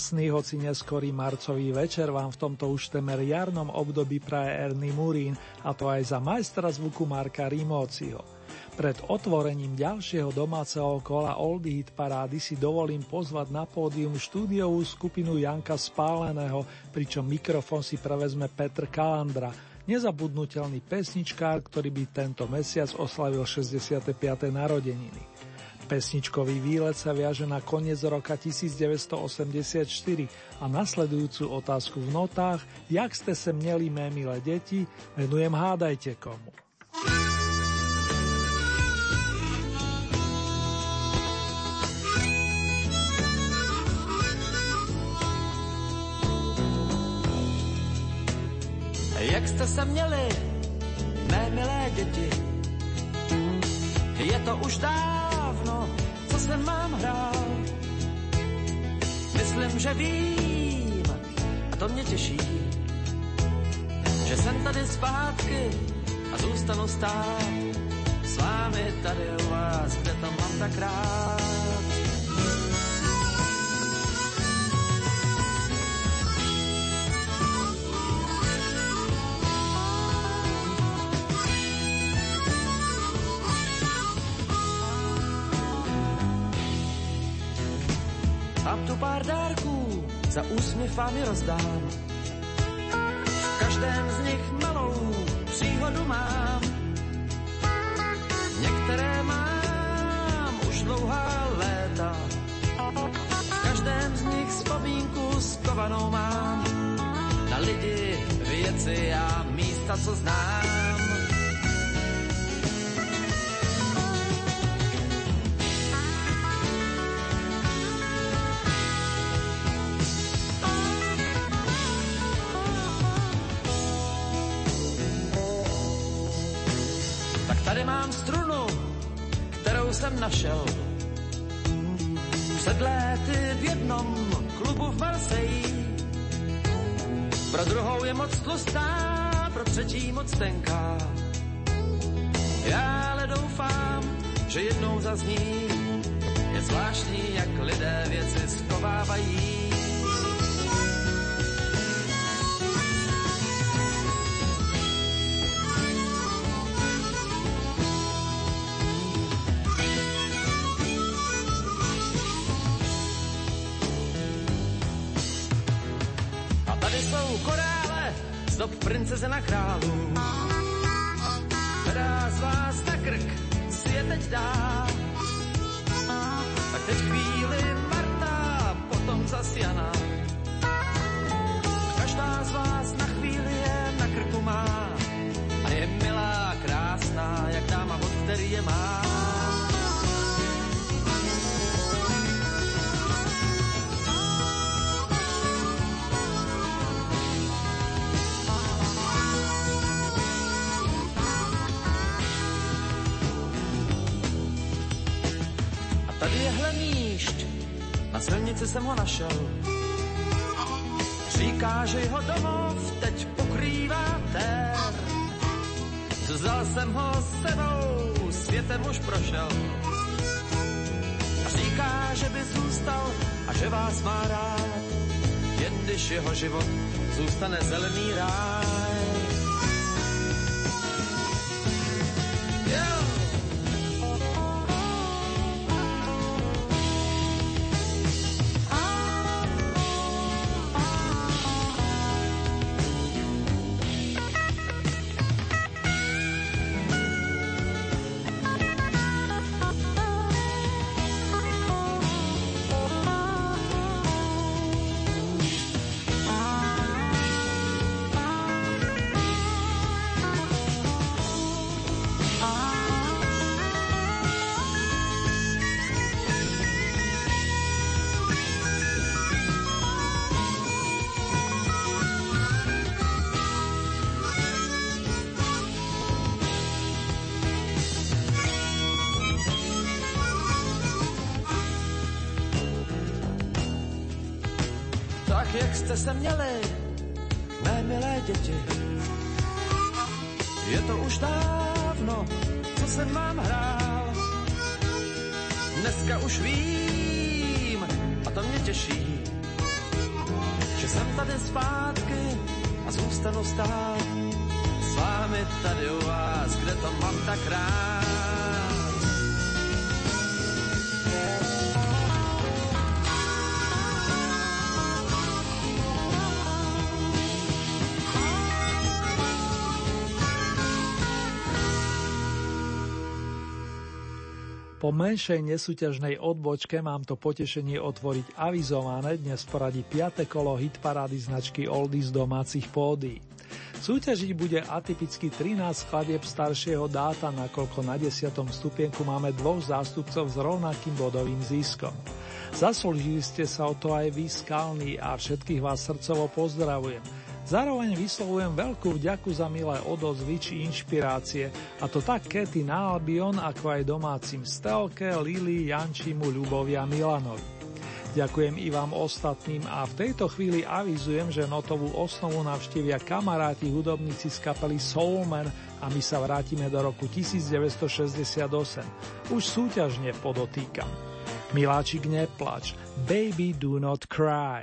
Krásny, hoci neskorý marcový večer vám v tomto už temer jarnom období praje Ernie Murín, a to aj za majstra zvuku Marka Rimóciho. Pred otvorením ďalšieho domáceho kola Oldie Hit parády si dovolím pozvať na pódium štúdiovú skupinu Janka Spáleného, pričom mikrofón si prevezme Petr Kalandra, nezabudnutelný pesničkár, ktorý by tento mesiac oslavil 65. narodeniny. Pesničkový výlet sa viaže na koniec roka 1984 a nasledujúcu otázku v notách, jak ste se měli mé milé deti, venujem hádajte komu. Jak jste se měli, mé milé děti? Je to už dávno co se mám hrát. Myslím, že vím, a to mě těší, že jsem tady zpátky a zůstanu stát s vámi tady u vás, kde to mám tak rád. Mám tu pár dárků, za úsměv vám je rozdám. V každém z nich malou příhodu mám. Některé mám už dlouhá léta. V každém z nich vzpomínku skovanou mám. Na lidi, věci a místa, co znám. Jsem našel. Před léty v jednom klubu v Marseille. Pro druhou je moc tlustá, pro třetí moc tenká. Já ale doufám, že jednou zazní. Je zvláštní, jak lidé věci skovávají. Princeze na králu. Že jeho domov teď pokrývá tér. Vzal jsem ho s sebou, světem už prošel. A říká, že by zůstal a že vás má rád, jen když jeho život zůstane zelený ráj. Jste se měli, mé milé děti. Je to už dávno, co jsem vám hrál. Dneska už vím, a to mě těší, že jsem tady zpátky a zůstanu stát s vámi tady u vás, kde to mám tak rád. Po menšej nesúťažnej odbočke mám to potešenie otvoriť avizované dnes v poradí 5. kolo hitparády značky Oldies domácich pódy. Súťažiť bude atypicky 13 skladieb staršieho dáta, nakoľko na 10. stupienku máme dvoch zástupcov s rovnakým bodovým ziskom. Zaslúžili ste sa o to aj vy, skalní, a všetkých vás srdcovo pozdravujem. Zároveň vyslovujem veľkú vďaku za milé odozvy či inšpirácie, a to tak Kety na Albion, ako aj domácim Stelke, Lili, Jančimu, Ľubovi a Milanovi. Ďakujem i vám ostatným a v tejto chvíli avizujem, že notovú osnovu navštívia kamaráti hudobníci z kapely Soulman a my sa vrátime do roku 1968. Už súťažne podotýkam. Miláčik neplač, baby do not cry.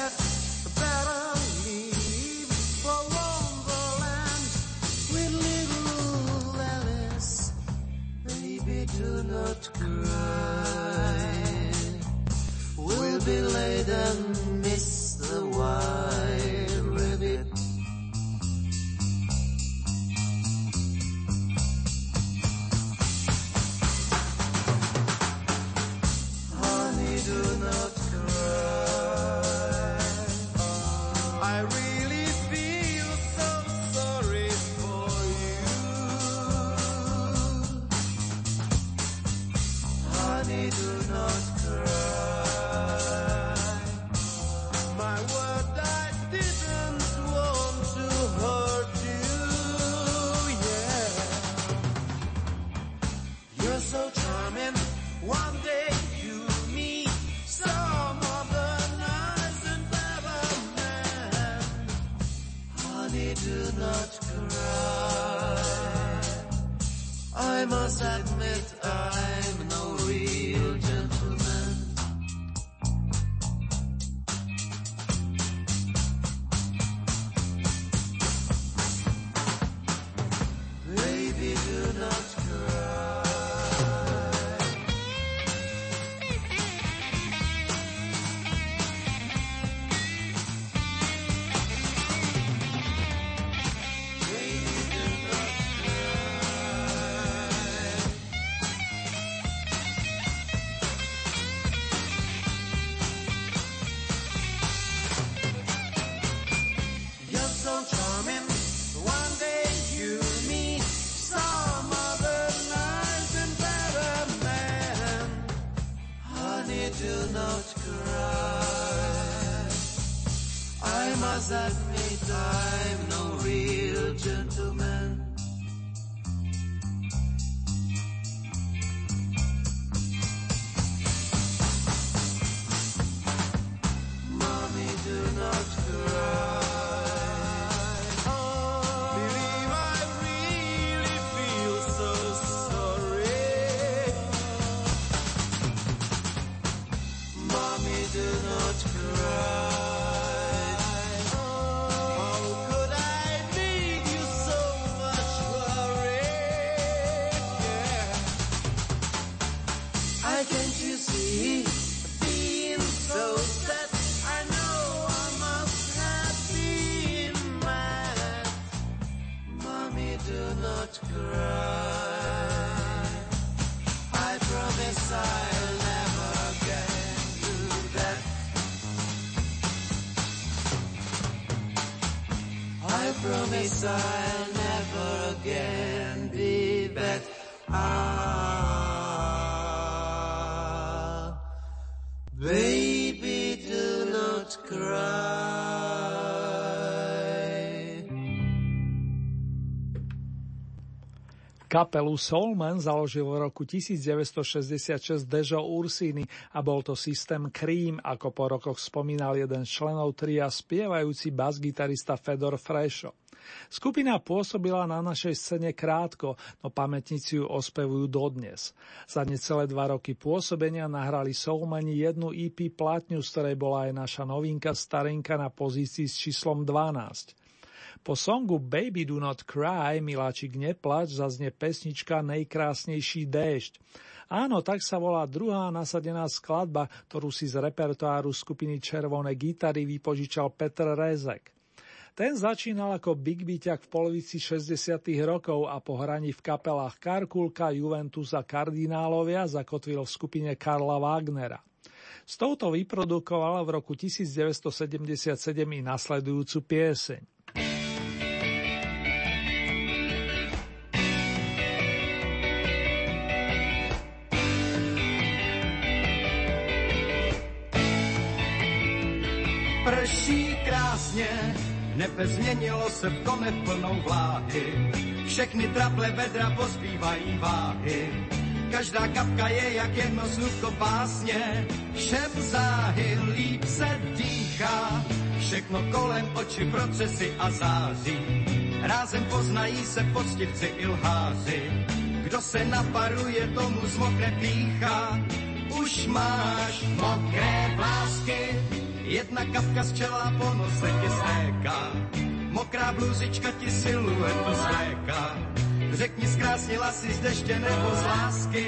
soft cry will be laid and miss the while. Honey, do not cry. Kapelu Soulman založil v roku 1966 Dežo Ursini a bol to systém Cream, ako po rokoch spomínal jeden z členov tria spievajúci bas-gitarista Fedor Fresho. Skupina pôsobila na našej scéne krátko, no pamätníci ju ospevujú dodnes. Za necelé dva roky pôsobenia nahrali Soulmani jednu EP platňu, z ktorej bola aj naša novinka starenka na pozícii s číslom 12. Po songu Baby Do Not Cry, Miláčik neplač, zaznie pesnička Nejkrásnejší déšť. Áno, tak sa volá druhá nasadená skladba, ktorú si z repertoáru skupiny Červoné gitary vypožičal Petr Rezek. Ten začínal ako big beaťak v polovici 60. rokov a po hraní v kapelách Karkulka, Juventus a Kardinálovia zakotvil v skupine Karla Wagnera. S touto vyprodukovala v roku 1977 i nasledujúcu pieseň. Krásně, nebe změnilo se v komet plnou vláhy. Všechny traple vedra pozbývají váhy. Každá kapka je jak jedno slůvko pásně, všem záhy líp se dýchá. Všechno kolem oči procesy a září. Rázem poznají se poctivci i lháři. Kdo se naparuje, tomu zmokne pícha. Už máš mokré vlásky, Jedna kapka z čela po nose ti stéká, mokrá bluzička ti siluetu sléká. Řekni, zkrásnila si z deště nebo z lásky,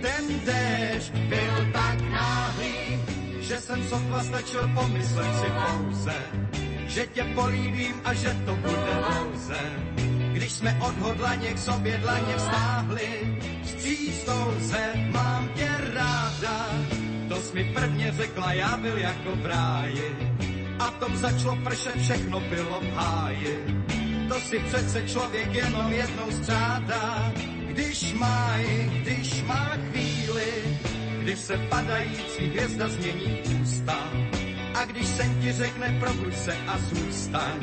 ten déšť byl tak náhlý, že jsem sotva stačil pomyslet si pouze, že tě políbím a že to bude pouze. Když jsme odhodlaně k sobě dlaně vztáhli, s přístou se mám tě ráda, mi prvně řekla, já byl jako v ráji. A tom začalo pršet, všechno bylo v háji. To si přece člověk jenom jednou střádá, když má, když má chvíli, kdy se padající hvězda změní ústa. A když sen ti řekne, probuď se a zůstaň,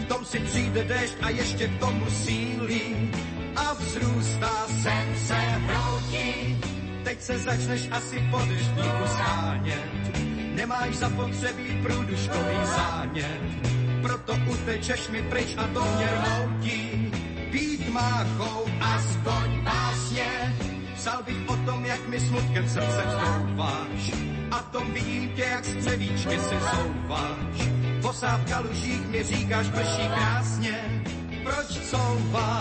v tom si přijde déšť a ještě k tomu sílí a vzrůstá sen se hroutí Teď se začneš asi po deštníku schánět. Nemáš zapotřebí průduškový zánět. Proto utečeš mi pryč a to mě rmoutí. Pít máchou aspoň básně. Psal bych o tom, jak mi smutkem srdce vstouváš. A tom vidím tě, jak z převíčky si souváš. Posávka lužích mi říkáš, prší krásně. Proč couváš?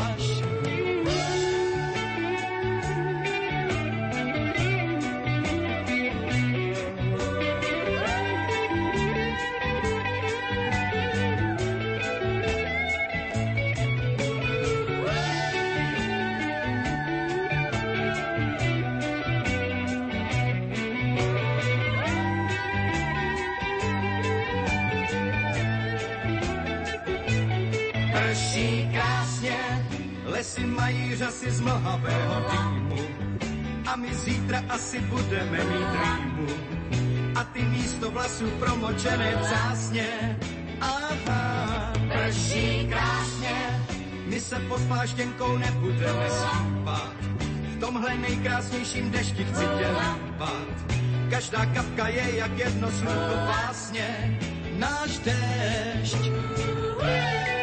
Asi budeme mít rýmu. A ty místo vlasů promočené přásně, aha, prší krásně. My se pod pláštěnkou nebudeme spát, v tomhle nejkrásnějším dešti chci tě lípat. Každá kapka je jak jedno slovo básně, náš dešť. Yeah.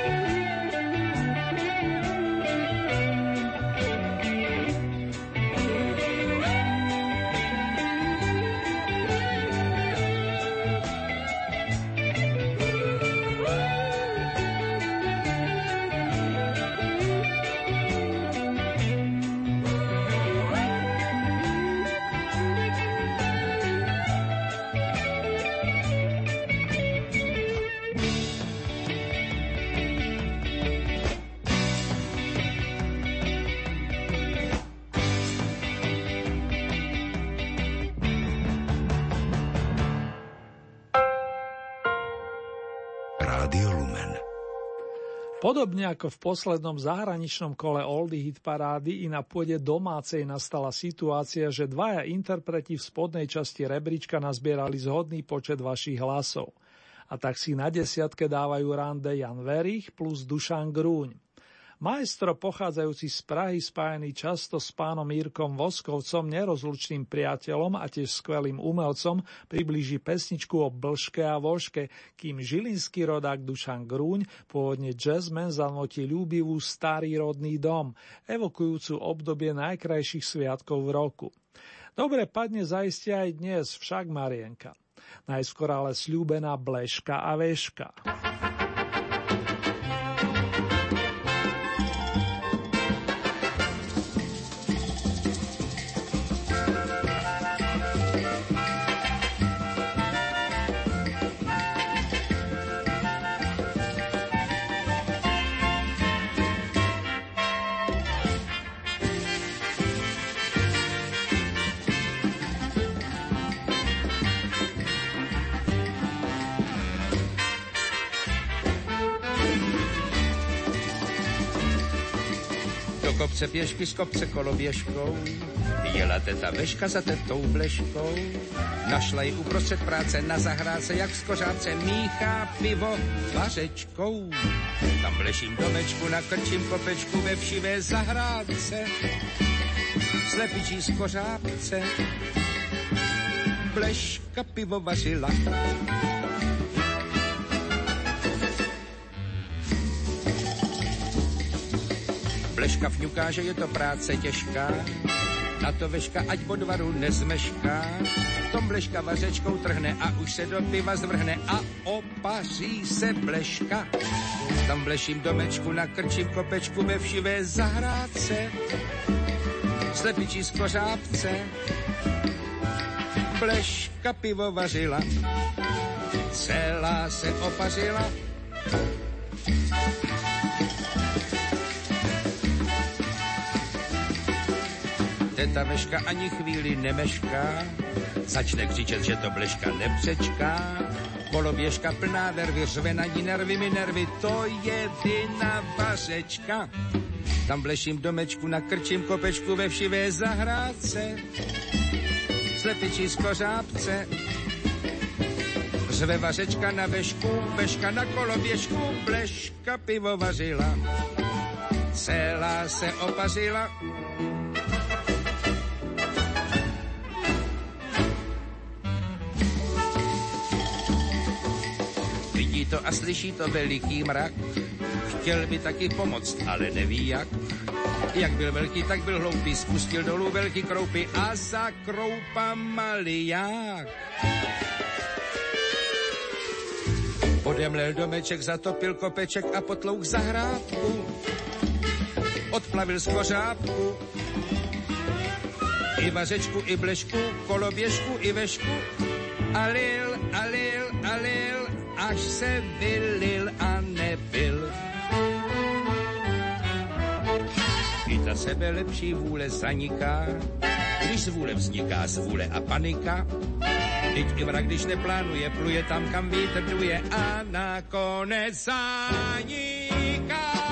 Podobne ako v poslednom zahraničnom kole Oldy hit parády i na pôde domácej nastala situácia, že dvaja interpreti v spodnej časti rebríčka nazbierali zhodný počet vašich hlasov. A tak si na desiatke dávajú rande Jan Verich plus Dušan Grúň. Maestro pochádzajúci z Prahy spájený často s pánom Írkom Voskovcom, nerozlučným priateľom a tiež skvelým umelcom, priblíži pesničku o Blške a Voške, kým žilinský rodák Dušan Grúň, pôvodne jazzman, zanotí ľúbivú Starý rodný dom, evokujúcu obdobie najkrajších sviatkov v roku. Dobre padne zaiste aj dnes, však Marienka. Najskôr ale slúbená Bleška a Veška. Kopce pěšky z kopce koloběžkou, jela teta veška za tetou bleškou, našla ji uprostřed práce na zahrádce, jak v skořáce míchá pivo vařečkou. Tam bleším domečku na krčím kopečku ve všivé zahrádce, slepičí skořápce, bleška pivo vařila. Bleška vňuká, že je to práce těžká, na to veška ať bodvaru nezmešká. V tom bleška vařečkou trhne a už se do piva zvrhne a opaří se bleška. Tam bleším domečku na krčím kopečku ve všivé zahrádce. Slepičí z kořápce. Bleška pivo vařila. Celá se opařila. Teta Veška ani chvíli nemešká, začne křičet, že to Bleška nepřečká. Koloběžka plná nervy, řve na ní nervy mi nervy, to je vina vařečka. Tam bleším domečku na krčím kopečku ve všivé zahrádce. Slepičí z kořápce, Řve vařečka na vešku, veška na koloběžku, bleška pivo vařila. Celá se opařila, to a slyší to veliký mrak. Chtěl by taky pomoct, ale neví jak. Jak byl velký, tak byl hloupý, spustil dolů velký kroupy a za kroupa maliák. Podemlel domeček, zatopil kopeček a potlouk zahrádku. Odplavil skořápku. I vařečku, i blešku, koloběžku, i vešku. Alil, alil, alil, až se vylil a nebyl. I ta sebe lepší vůle zaniká, když z vůle vzniká z vůle a panika. Teď i vrak, když neplánuje, pluje tam, kam vítr duje a nakonec zaniká.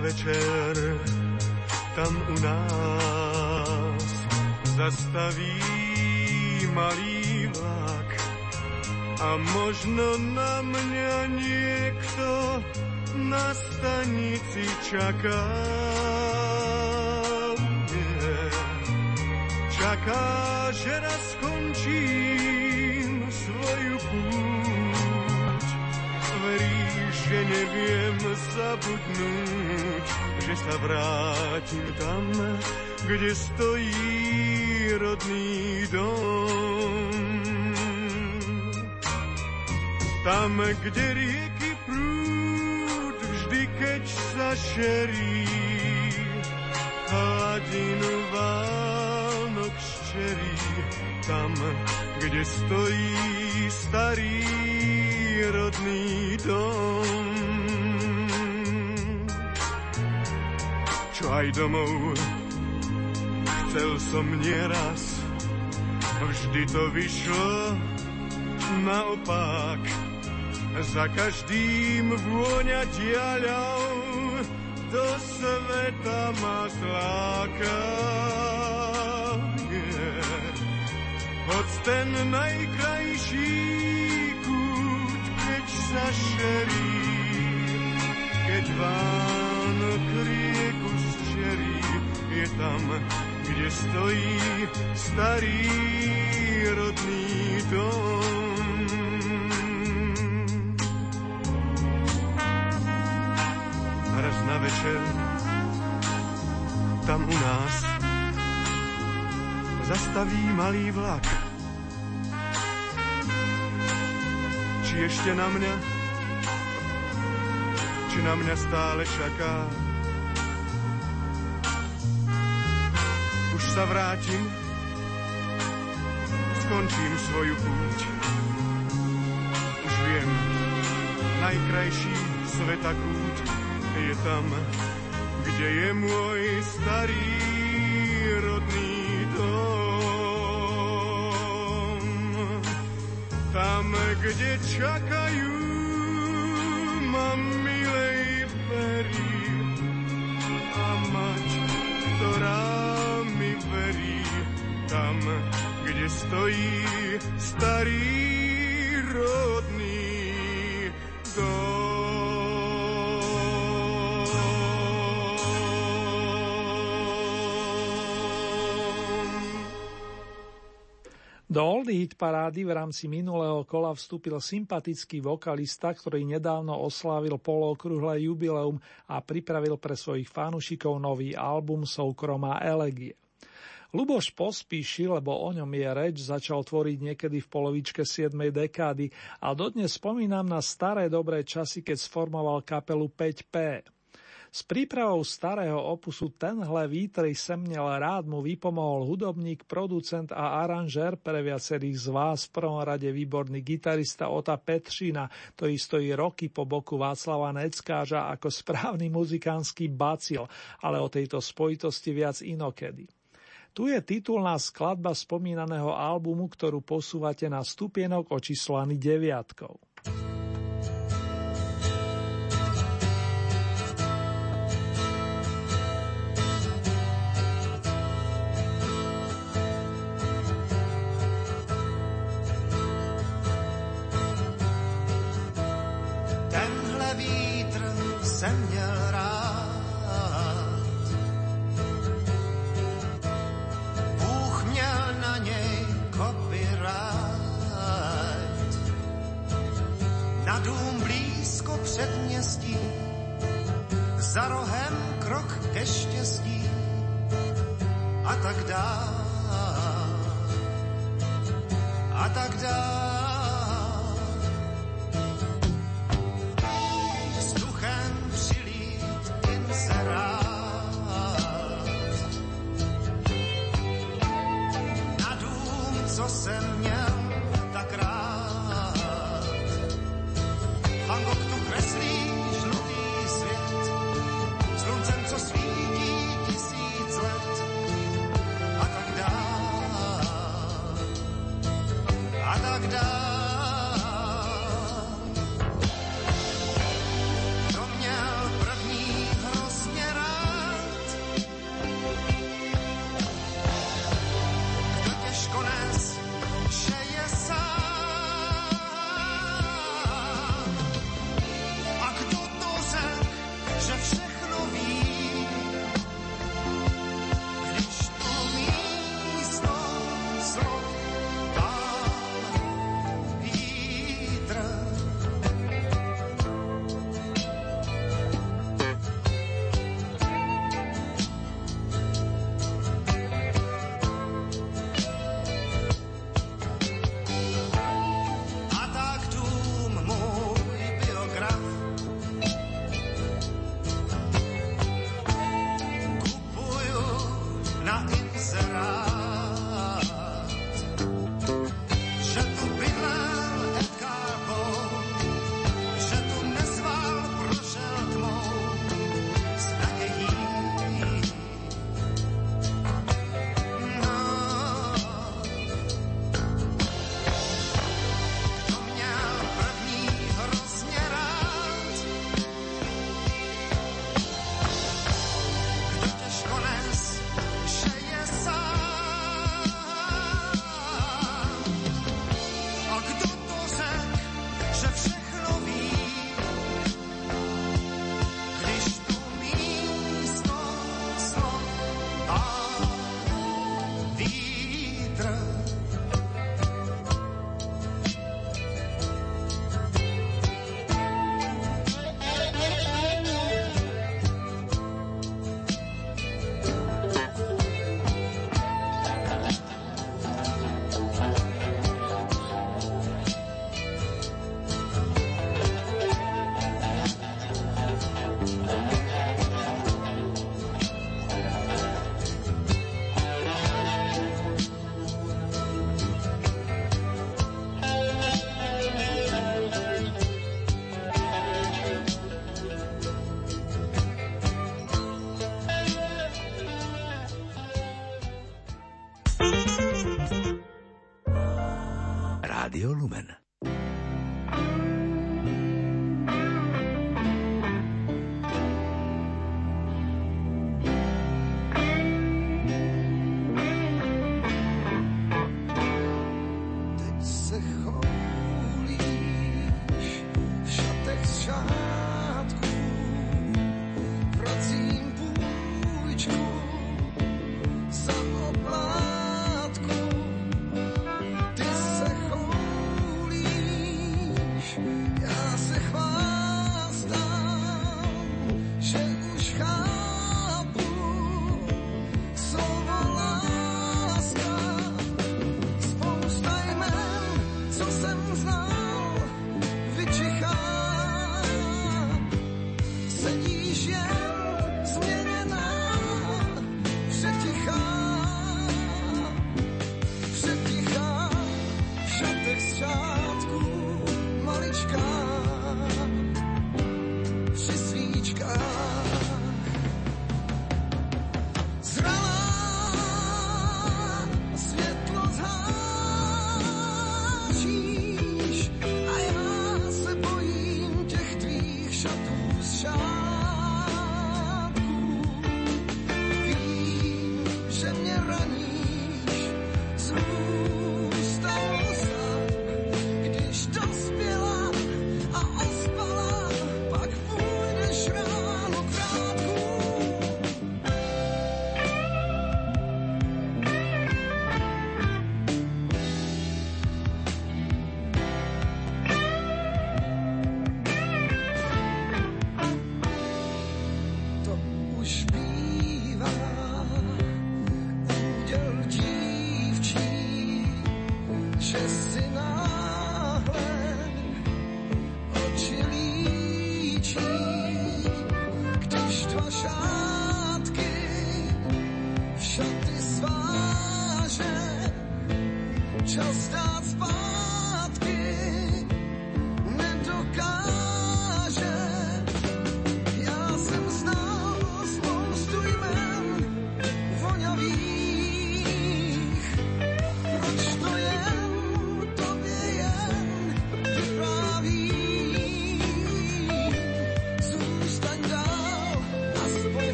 Večer tam u nás zastaví malý vlak a možno na mňa niekto na stanici čaká. Nie. Čaká, že raz skončím že neviem zabudnúť, že sa vrátim tam, kde stojí rodný dom. Tam, kde rieky prúd vždy, keď sa šerí, hladinu Vánok šerí tam, kde stojí starý rodný dom. Čo aj domov chcel som nieraz, vždy to vyšlo naopak. Za každým vôňa diaľou do sveta ma zláka. Yeah. Hoď ten najkrajší keď sa šerí, keď Vánok rieku zčerí, je tam, kde stojí starý rodný dom. Raz na večer, tam u nás, zastaví malý vlak. Či ešte na mňa, či na mňa stále čaká. Už sa vrátim, skončím svoju púť. Už viem, najkrajší sveta kút je tam, kde je môj starý rodný Tam, kde čakajú ma milej perí a mať, ktorá mi verí. Tam, kde stojí starý rodný Do Old Hit parády v rámci minulého kola vstúpil sympatický vokalista, ktorý nedávno oslávil polookrúhle jubileum a pripravil pre svojich fanúšikov nový album Soukromá elegie. Luboš Pospíši, lebo o ňom je reč, začal tvoriť niekedy v polovičke 7. dekády a dodnes spomínam na staré dobré časy, keď sformoval kapelu 5P. S prípravou starého opusu Tenhle vítry semnel rád mu vypomohol hudobník, producent a aranžér pre viacerých z vás, v prvom rade výborný gitarista Ota Petřina, ktorý stojí roky po boku Václava Neckáža ako správny muzikánsky bacil, ale o tejto spojitosti viac inokedy. Tu je titulná skladba spomínaného albumu, ktorú posúvate na stupienok očíslovaný deviatkou.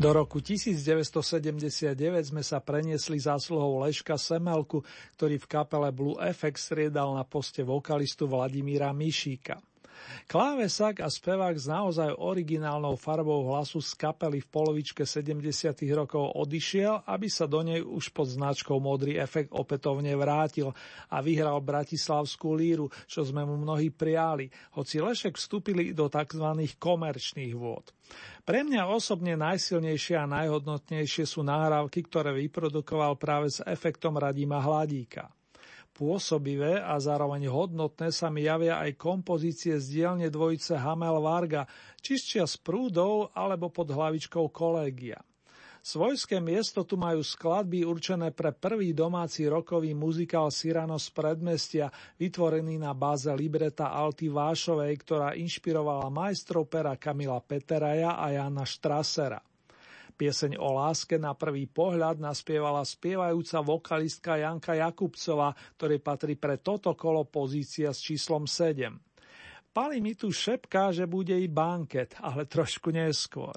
Do roku 1979 sme sa preniesli zásluhou Leška Semelku, ktorý v kapele Blue FX striedal na poste vokalistu Vladimíra Mišíka. Klávesak a spevák s naozaj originálnou farbou hlasu z kapely v polovičke 70. rokov odišiel, aby sa do nej už pod značkou Modrý efekt opätovne vrátil a vyhral Bratislavskú líru, čo sme mu mnohí prijali, hoci Lešek vstúpili do tzv. komerčných vôd. Pre mňa osobne najsilnejšie a najhodnotnejšie sú nahrávky, ktoré vyprodukoval práve s efektom Radima Hladíka. Pôsobivé a zároveň hodnotné sa mi javia aj kompozície z dielne dvojice Hamel Varga, čistia z prúdov alebo pod hlavičkou kolégia. Svojské miesto tu majú skladby určené pre prvý domáci rokový muzikál Cyrano z predmestia, vytvorený na báze libreta Alty Vášovej, ktorá inšpirovala majstrov pera Kamila Peteraja a Jana Štrasera. Pieseň o láske na prvý pohľad naspievala spievajúca vokalistka Janka Jakubcová, ktorej patrí pre toto kolo pozícia s číslom 7. Pali mi tu šepká, že bude i banket, ale trošku neskôr.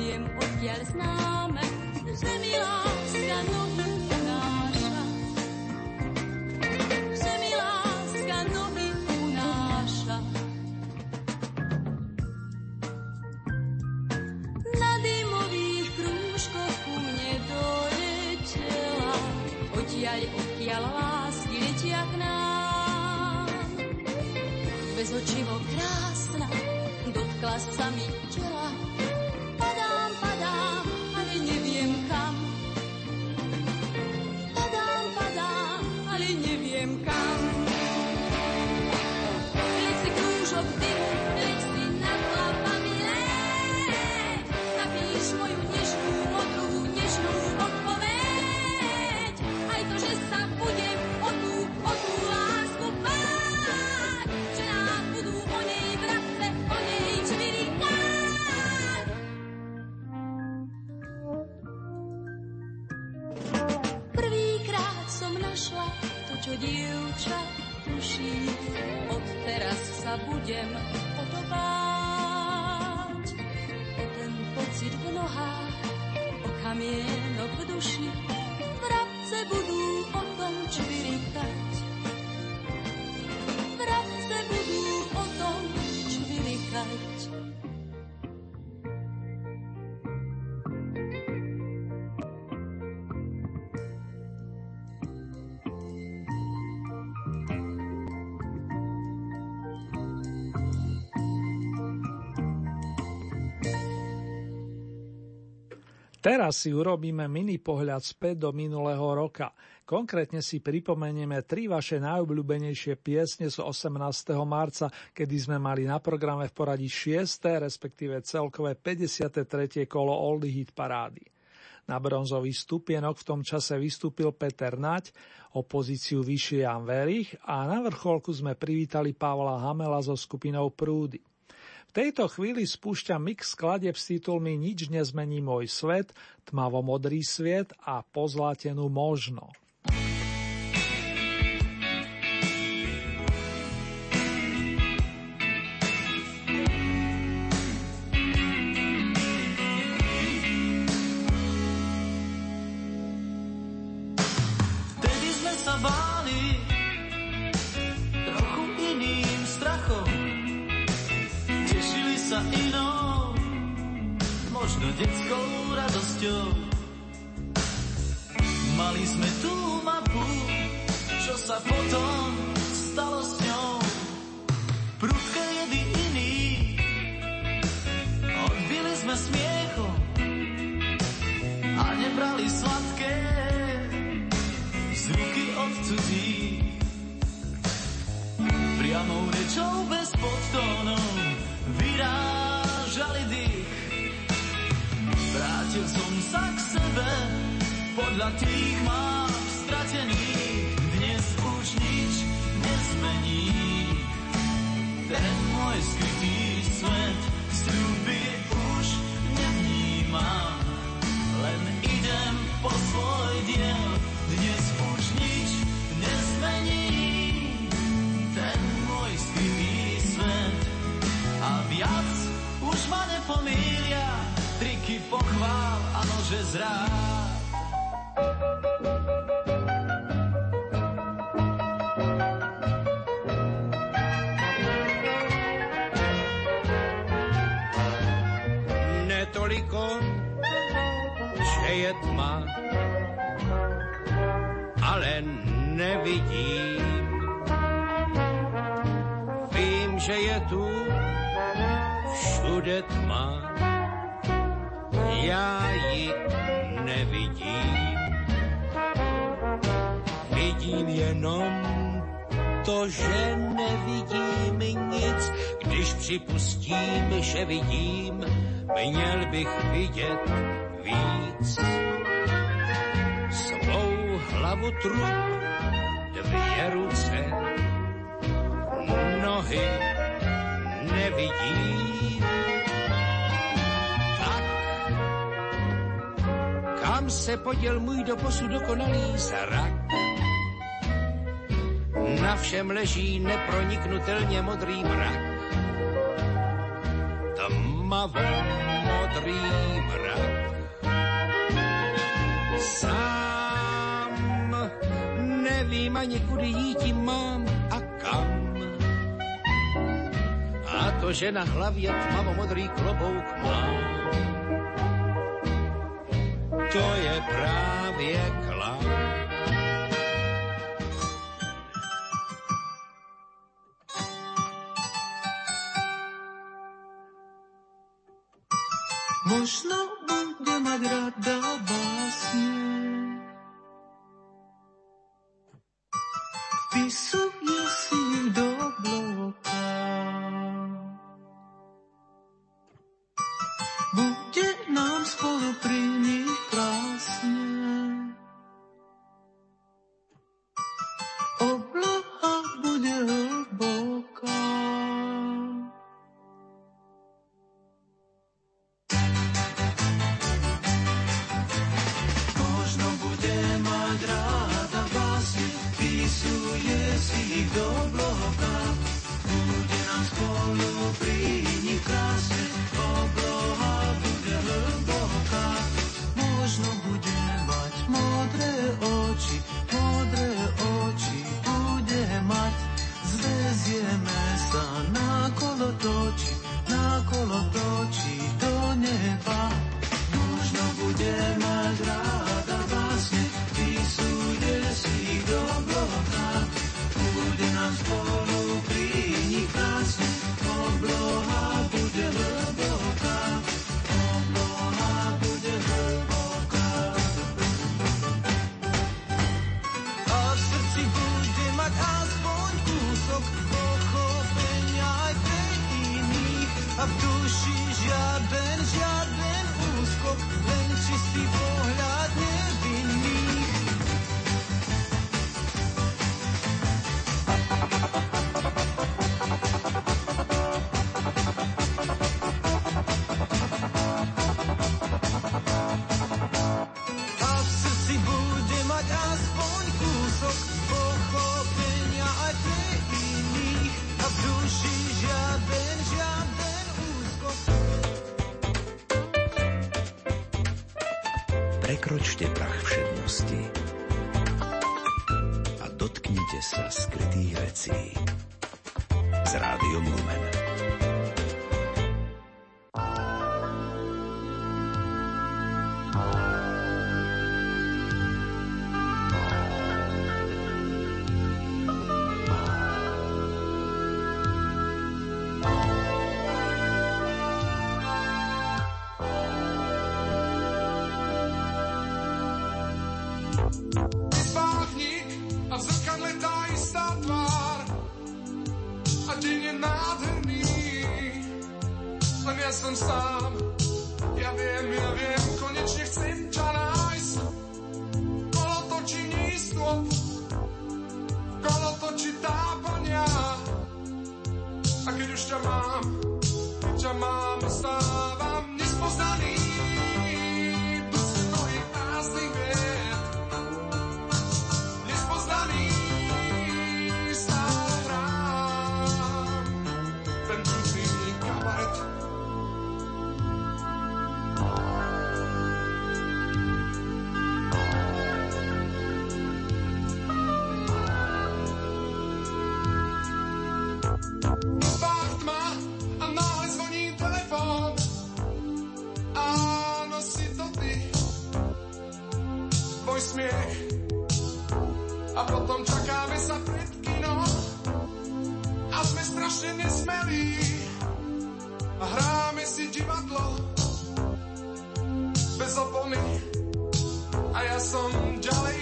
wiem od wielu znamy. Teraz si urobíme mini pohľad späť do minulého roka. Konkrétne si pripomenieme tri vaše najobľúbenejšie piesne z 18. marca, kedy sme mali na programe v poradí 6. respektíve celkové 53. kolo Oldy Hit parády. Na bronzový stupienok v tom čase vystúpil Peter Nať, opozíciu vyššie Jan Verich a na vrcholku sme privítali Pavla Hamela so skupinou Prúdy. V tejto chvíli spúšťa mix skladeb s titulmi Nič nezmení môj svet, Tmavo-modrý sviet a Pozlátenú možno. Detskou radosťou. Mali sme tú mapu, čo sa potom stalo s ňou. Prudké jedy iný, odbili sme smiechom a nebrali sladké z ruky od cudzí. Priamou rečou bez podtónov sa k sebe. Po podľa tých mám stratených dnes už nič nezmení. Ten môj skrytý svet sľuby už nevnímam, len idem po svoj diel, dnes už nič nezmení. Ten môj skrytý svet. A viac už ma nepomília, triky pochvál nože zrád. Netoliko, že je tma, ale nevidím. Vím, že je tu všude tma, já ji nevidím. Vidím jenom to, že nevidím nic, když připustím, že vidím, měl bych vidět víc. Svou hlavu trup, dvě ruce, nohy nevidím. Kam se poděl můj doposud dokonalý zrak? Na všem leží neproniknutelně modrý mrak. Tmavo modrý mrak. Sám nevím ani kudy jít mám a kam. A to, že na hlavě tmavo modrý klobouk mám, to je právě klam. Možno bude mať rada básne. Vpisuje si ťa mám, keď ťa mám, stávam nespoznaný. A potom čakáme sa pred kino. A sme strašne nesmelí. A hráme si divadlo. Bez opony. A ja som ďalej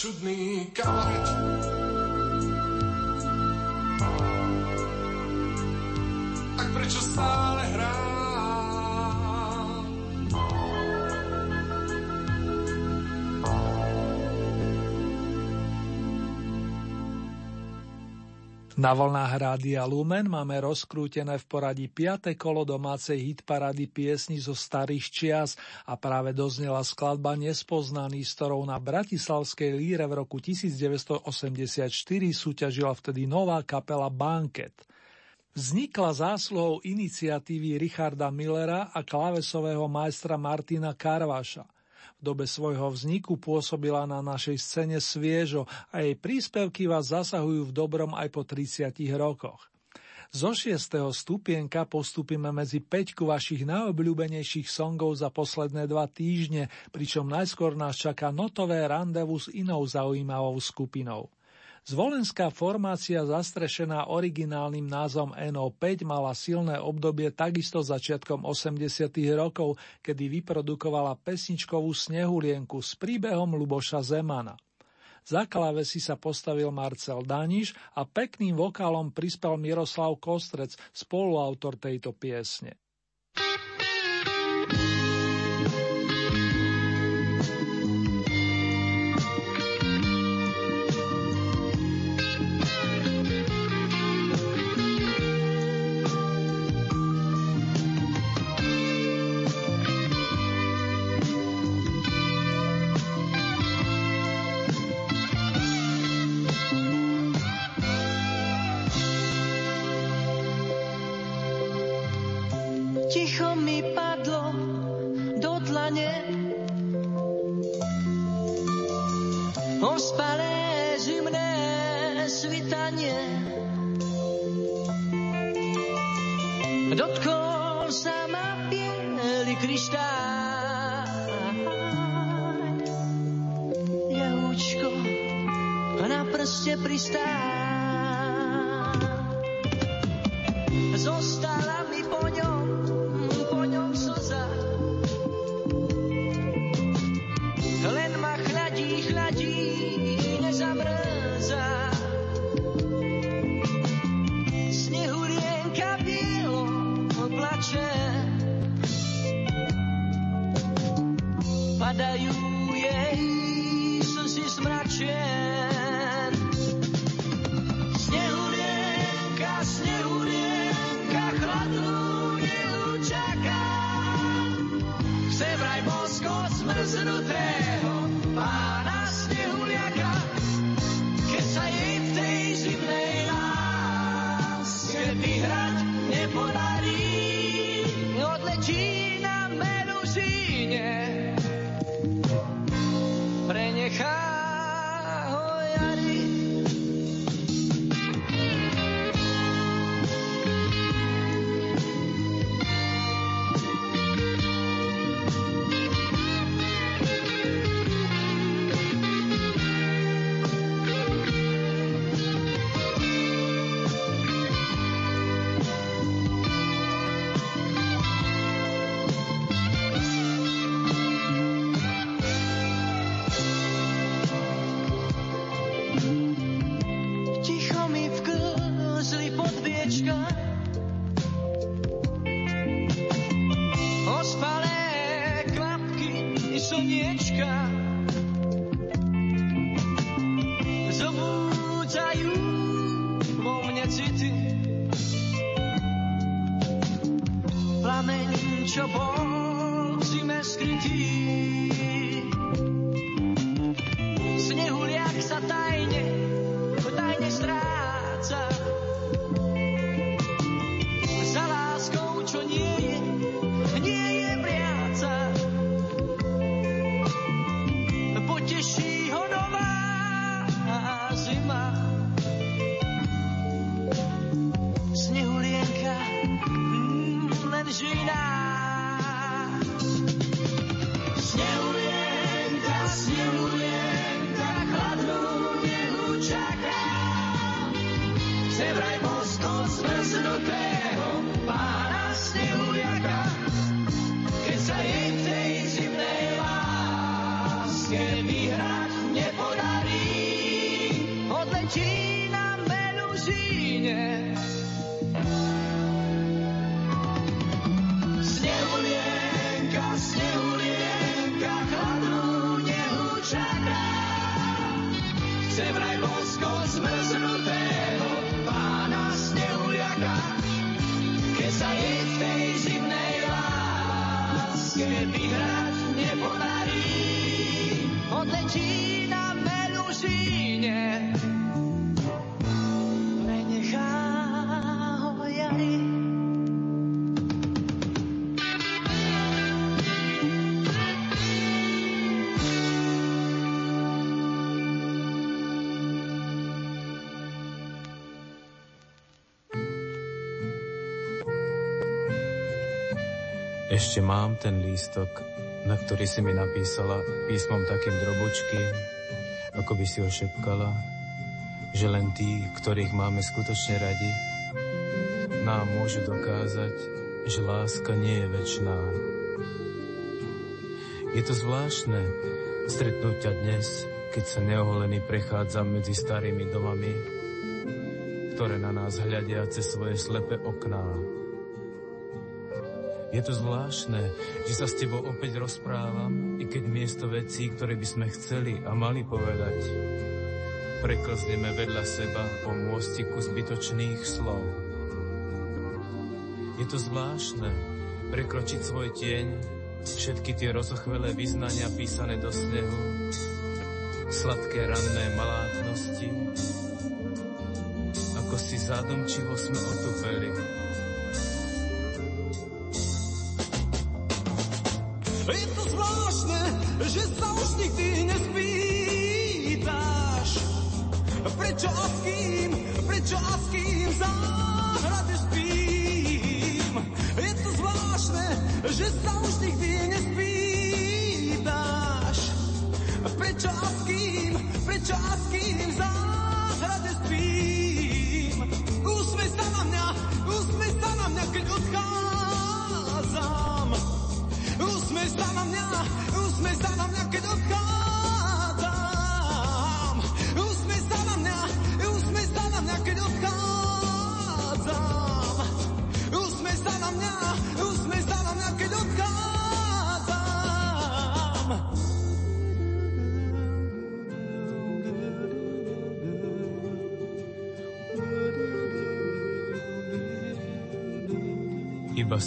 čudný kabaret. Na vlnách Rádia Lumen máme rozkrútené v poradí 5. kolo domácej hitparady piesni zo starých čias a práve doznela skladba Nespoznaný, s ktorou na Bratislavskej líre v roku 1984 súťažila vtedy nová kapela Banket. Vznikla zásluhou iniciatívy Richarda Millera a klavesového majstra Martina Karvaša. Dobe svojho vzniku pôsobila na našej scéne sviežo a jej príspevky vás zasahujú v dobrom aj po 30 rokoch. Zo šiestého stupienka postupíme medzi peťku vašich najobľúbenejších songov za posledné dva týždne, pričom najskôr nás čaká notové randevu s inou zaujímavou skupinou. Zvolenská formácia zastrešená originálnym názvom NO5 mala silné obdobie takisto začiatkom 80. rokov, kedy vyprodukovala pesničkovú snehulienku s príbehom Luboša Zemana. Za klávesy sa postavil Marcel Daniš a pekným vokálom prispel Miroslav Kostrec, spoluautor tejto piesne. Ešte mám ten lístok, na ktorý si mi napísala písmom takým drobočkým, ako by si ho šepkala, že len tí, ktorých máme skutočne radi, nám môžu dokázať, že láska nie je väčšiná. Je to zvláštne stretnúť ťa dnes, keď sa neoholený prechádzam medzi starými domami, ktoré na nás hľadia cez svoje slepé okná. Je to zvláštne, že sa s tebou opäť rozprávam, i keď miesto vecí, ktoré by sme chceli a mali povedať, preklzneme vedľa seba po môstiku zbytočných slov. Je to zvláštne prekročiť svoj tieň, všetky tie rozochvelé vyznania písané do snehu, sladké ranné malátnosti, ako si zádomčivo sme otupeli. Je to zvláštne, že sa už nikdy nespýtaš, prečo a s kým, prečo a s kým záhrade spím. Je to zvláštne, že sa už nikdy nespýtaš, prečo a s kým, prečo a s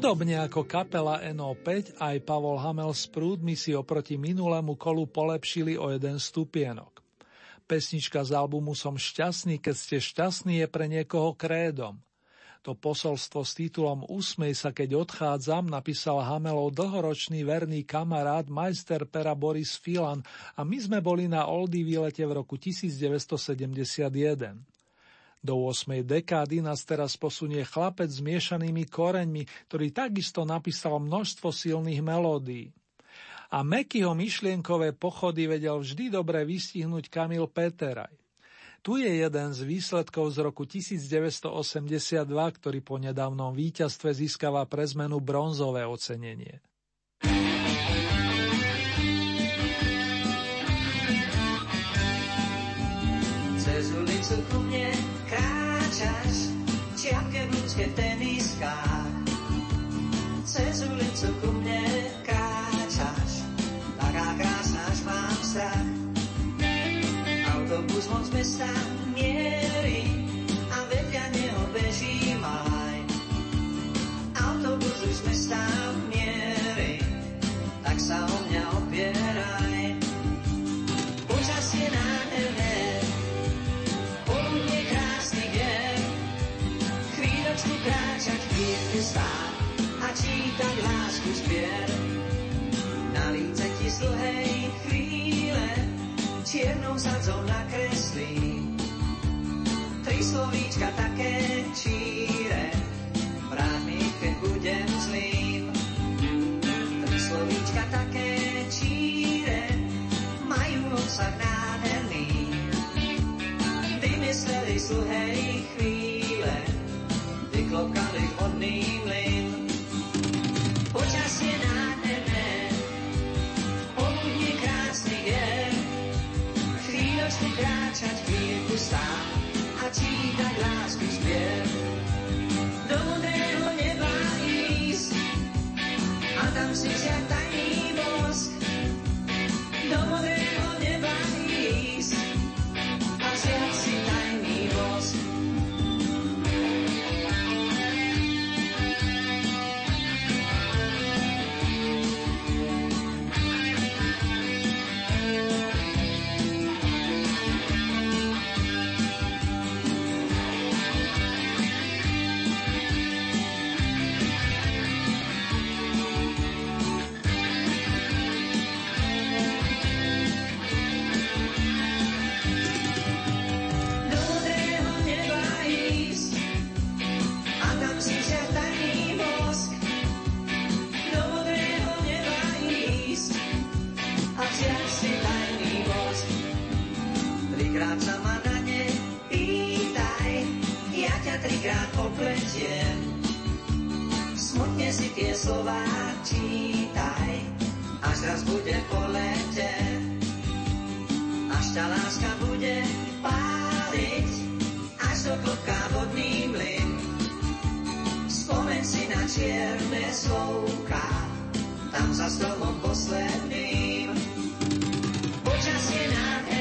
Podobne ako kapela NO5, aj Pavol Hamel s prúdmi si oproti minulému kolu polepšili o jeden stupienok. Pesnička z albumu Som šťastný, keď ste šťastný je pre niekoho krédom. To posolstvo s titulom Usmej sa, keď odchádzam napísal Hamelov dlhoročný verný kamarát majster pera Boris Filan a my sme boli na Oldy výlete v roku 1971. Do 8. dekády nás teraz posunie chlapec s miešanými koreňmi, ktorý takisto napísal množstvo silných melódií. A Mekyho myšlienkové pochody vedel vždy dobre vystihnúť Kamil Peteraj. Tu je jeden z výsledkov z roku 1982, ktorý po nedávnom víťazstve získava pre zmenu bronzové ocenenie. Ľudské teniskách. Cez ulicu ku mne kráčaš, taká krásna, až mám strach. Autobus moc mesta mierí a vedľa neho beží maj. Autobus už z mesta mierí, tak sa o dlhej chvíle čiernou sadzou nakreslí. Tri slovíčka také číre, vráť mi, keď budem zlým. Tri slovíčka také číre, majú obsah nádherný. Vymysleli z dlhej chvíle, vyklopkali vhodný kráčať, chvíľku stáť a čítať lásku zbier. Do modrého neba ísť a tam si vziať Trikrát sa ma na ne pýtaj, ja ťa trikrát opletiem. Smutne si tie slová čítaj, až raz bude po lete. Až tá láska bude páliť, až do klopka vodný mlyn. Spomeň si na čierne slovka, tam za stromom posledným. Počasie nádherné,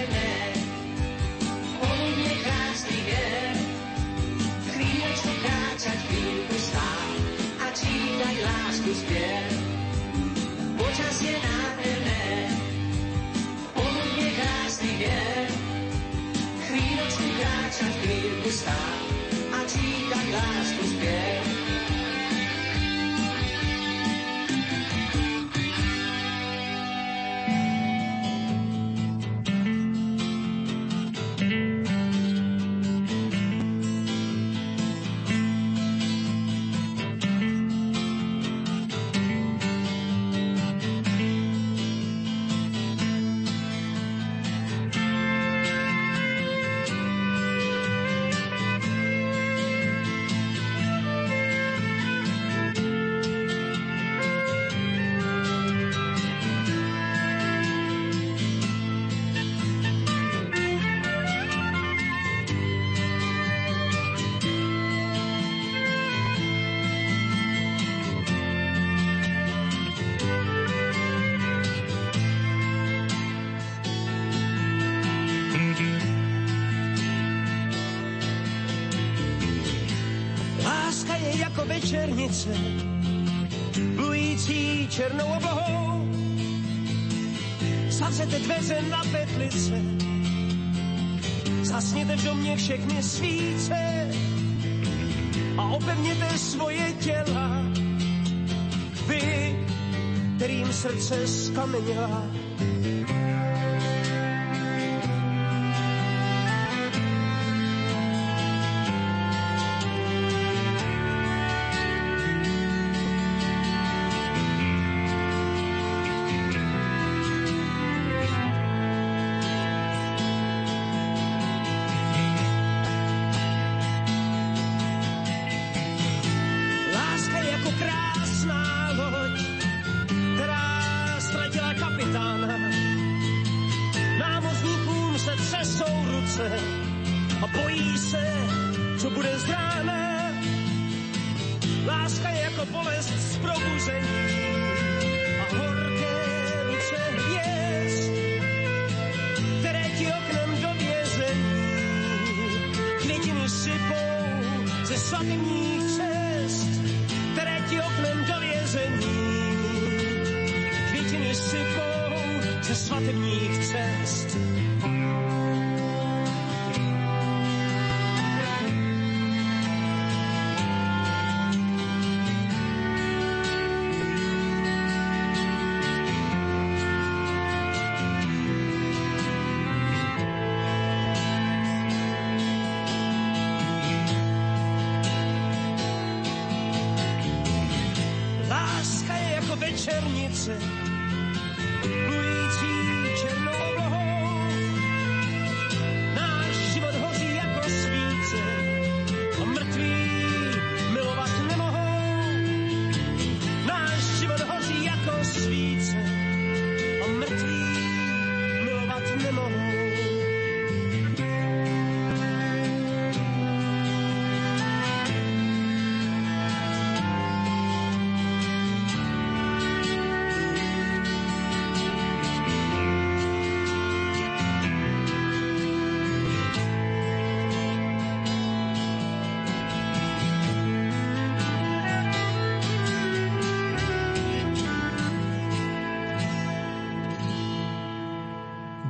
lásku spier. Počasie nádherné, poludne krásny deň, černou oblohou. Zavřete dveře na petlice, zasněte v domě všechny svíce a opevněte svoje těla. Vy, kterým srdce skamenila, bude známá. Láska je jako bolest z probuzení a horké ruce hvězd, které ti oknem do vězení květiny sypou ze svatebních cest, které ti oknem do vězení květiny sypou ze svatebních cest. černice.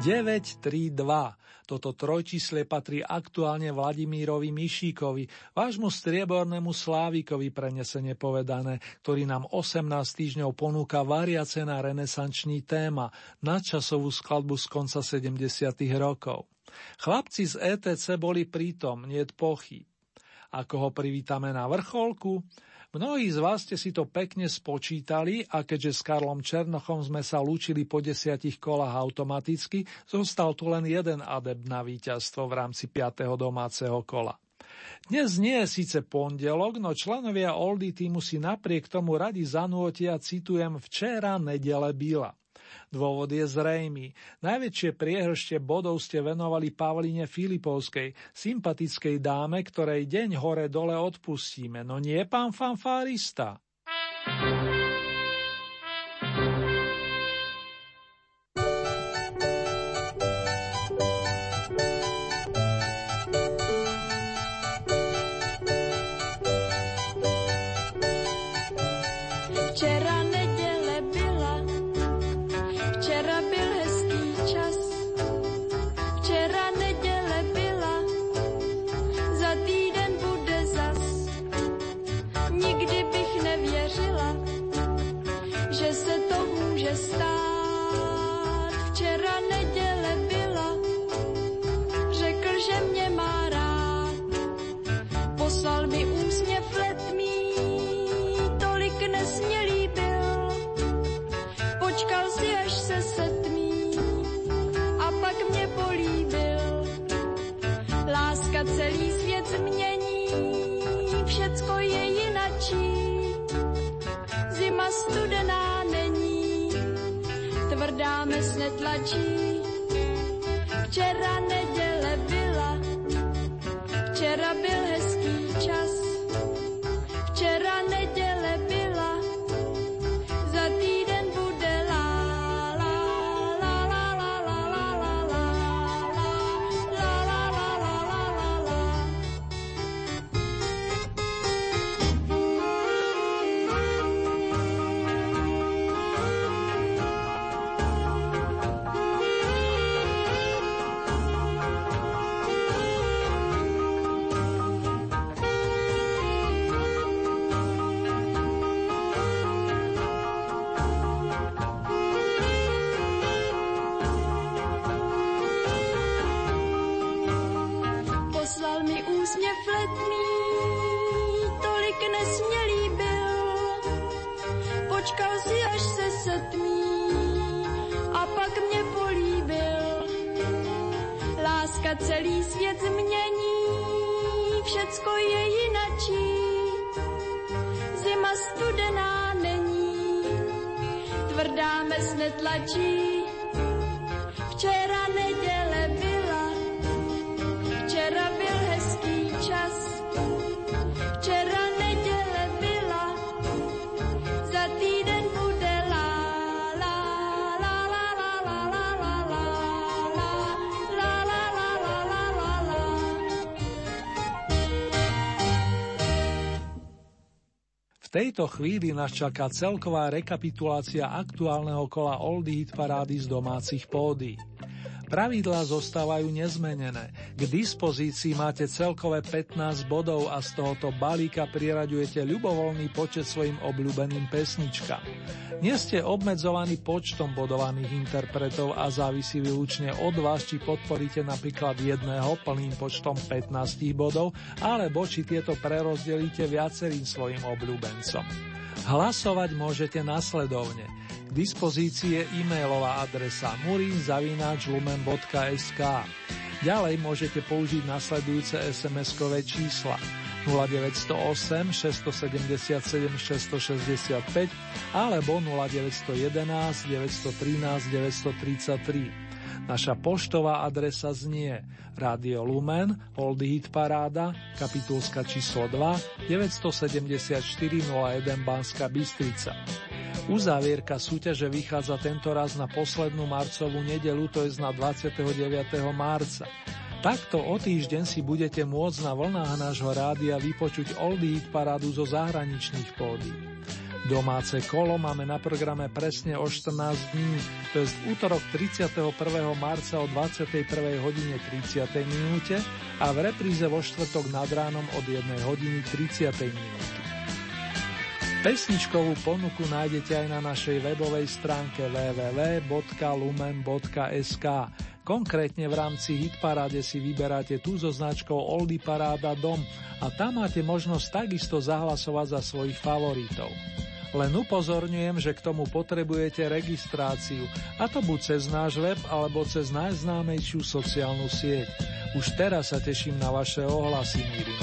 ...932. Toto trojčísle patrí aktuálne Vladimírovi Mišíkovi, vášmu striebornému Slávikovi prenesene povedané, ktorý nám 18 týždňov ponúka variace na renesančný téma, nadčasovú skladbu z konca 70. rokov. Chlapci z ETC boli prítom, niet pochyb. Ako ho privítame na vrcholku? Mnohí z vás ste si to pekne spočítali a keďže s Karlom Černochom sme sa lúčili po desiatich kolách automaticky, zostal tu len jeden adept na víťazstvo v rámci 5. domáceho kola. Dnes nie je síce pondelok, no členovia Oldy týmu si napriek tomu radi zanútia, citujem, včera nedele byla. Dôvod je zrejmý. Najväčšie priehršte bodov ste venovali Pavline Filipovskej, sympatickej dáme, ktorej deň hore-dole odpustíme. No nie pán fanfárista. thank you 我知。Tejto chvíli nás čaká celková rekapitulácia aktuálneho kola Oldie Hit parády z domácich pódy. Pravidlá zostávajú nezmenené. K dispozícii máte celkové 15 bodov a z tohoto balíka priraďujete ľubovoľný počet svojim obľúbeným pesničkám. Nie ste obmedzovaní počtom bodovaných interpretov a závisí výlučne od vás, či podporíte napríklad jedného plným počtom 15 bodov, alebo či tieto prerozdelíte viacerým svojim obľúbencom. Hlasovať môžete nasledovne. K dispozícii je e-mailová adresa murinzavináčlumen.sk Ďalej môžete použiť nasledujúce SMS-kové čísla 0908 677 665 alebo 0911 913 933. Naša poštová adresa znie Radio Lumen, Oldie Hit Paráda, kapitulska číslo 2, 974 01 Banska Bystrica. Uzávierka súťaže vychádza tento raz na poslednú marcovú nedelu, to je na 29. marca. Takto o týždeň si budete môcť na vlnách nášho rádia vypočuť Oldie parádu zo zahraničných pódy. Domáce kolo máme na programe presne o 14 dní, to je útorok 31. marca o 21. hodine 30. minúte a v repríze vo štvrtok nad ránom od 1 hodiny 30. minúty. Pesničkovú ponuku nájdete aj na našej webovej stránke www.lumen.sk. Konkrétne v rámci Hitparáde si vyberáte tú so značkou Oldy Paráda Dom a tam máte možnosť takisto zahlasovať za svojich favoritov. Len upozorňujem, že k tomu potrebujete registráciu, a to buď cez náš web alebo cez najznámejšiu sociálnu sieť. Už teraz sa teším na vaše ohlasy, milí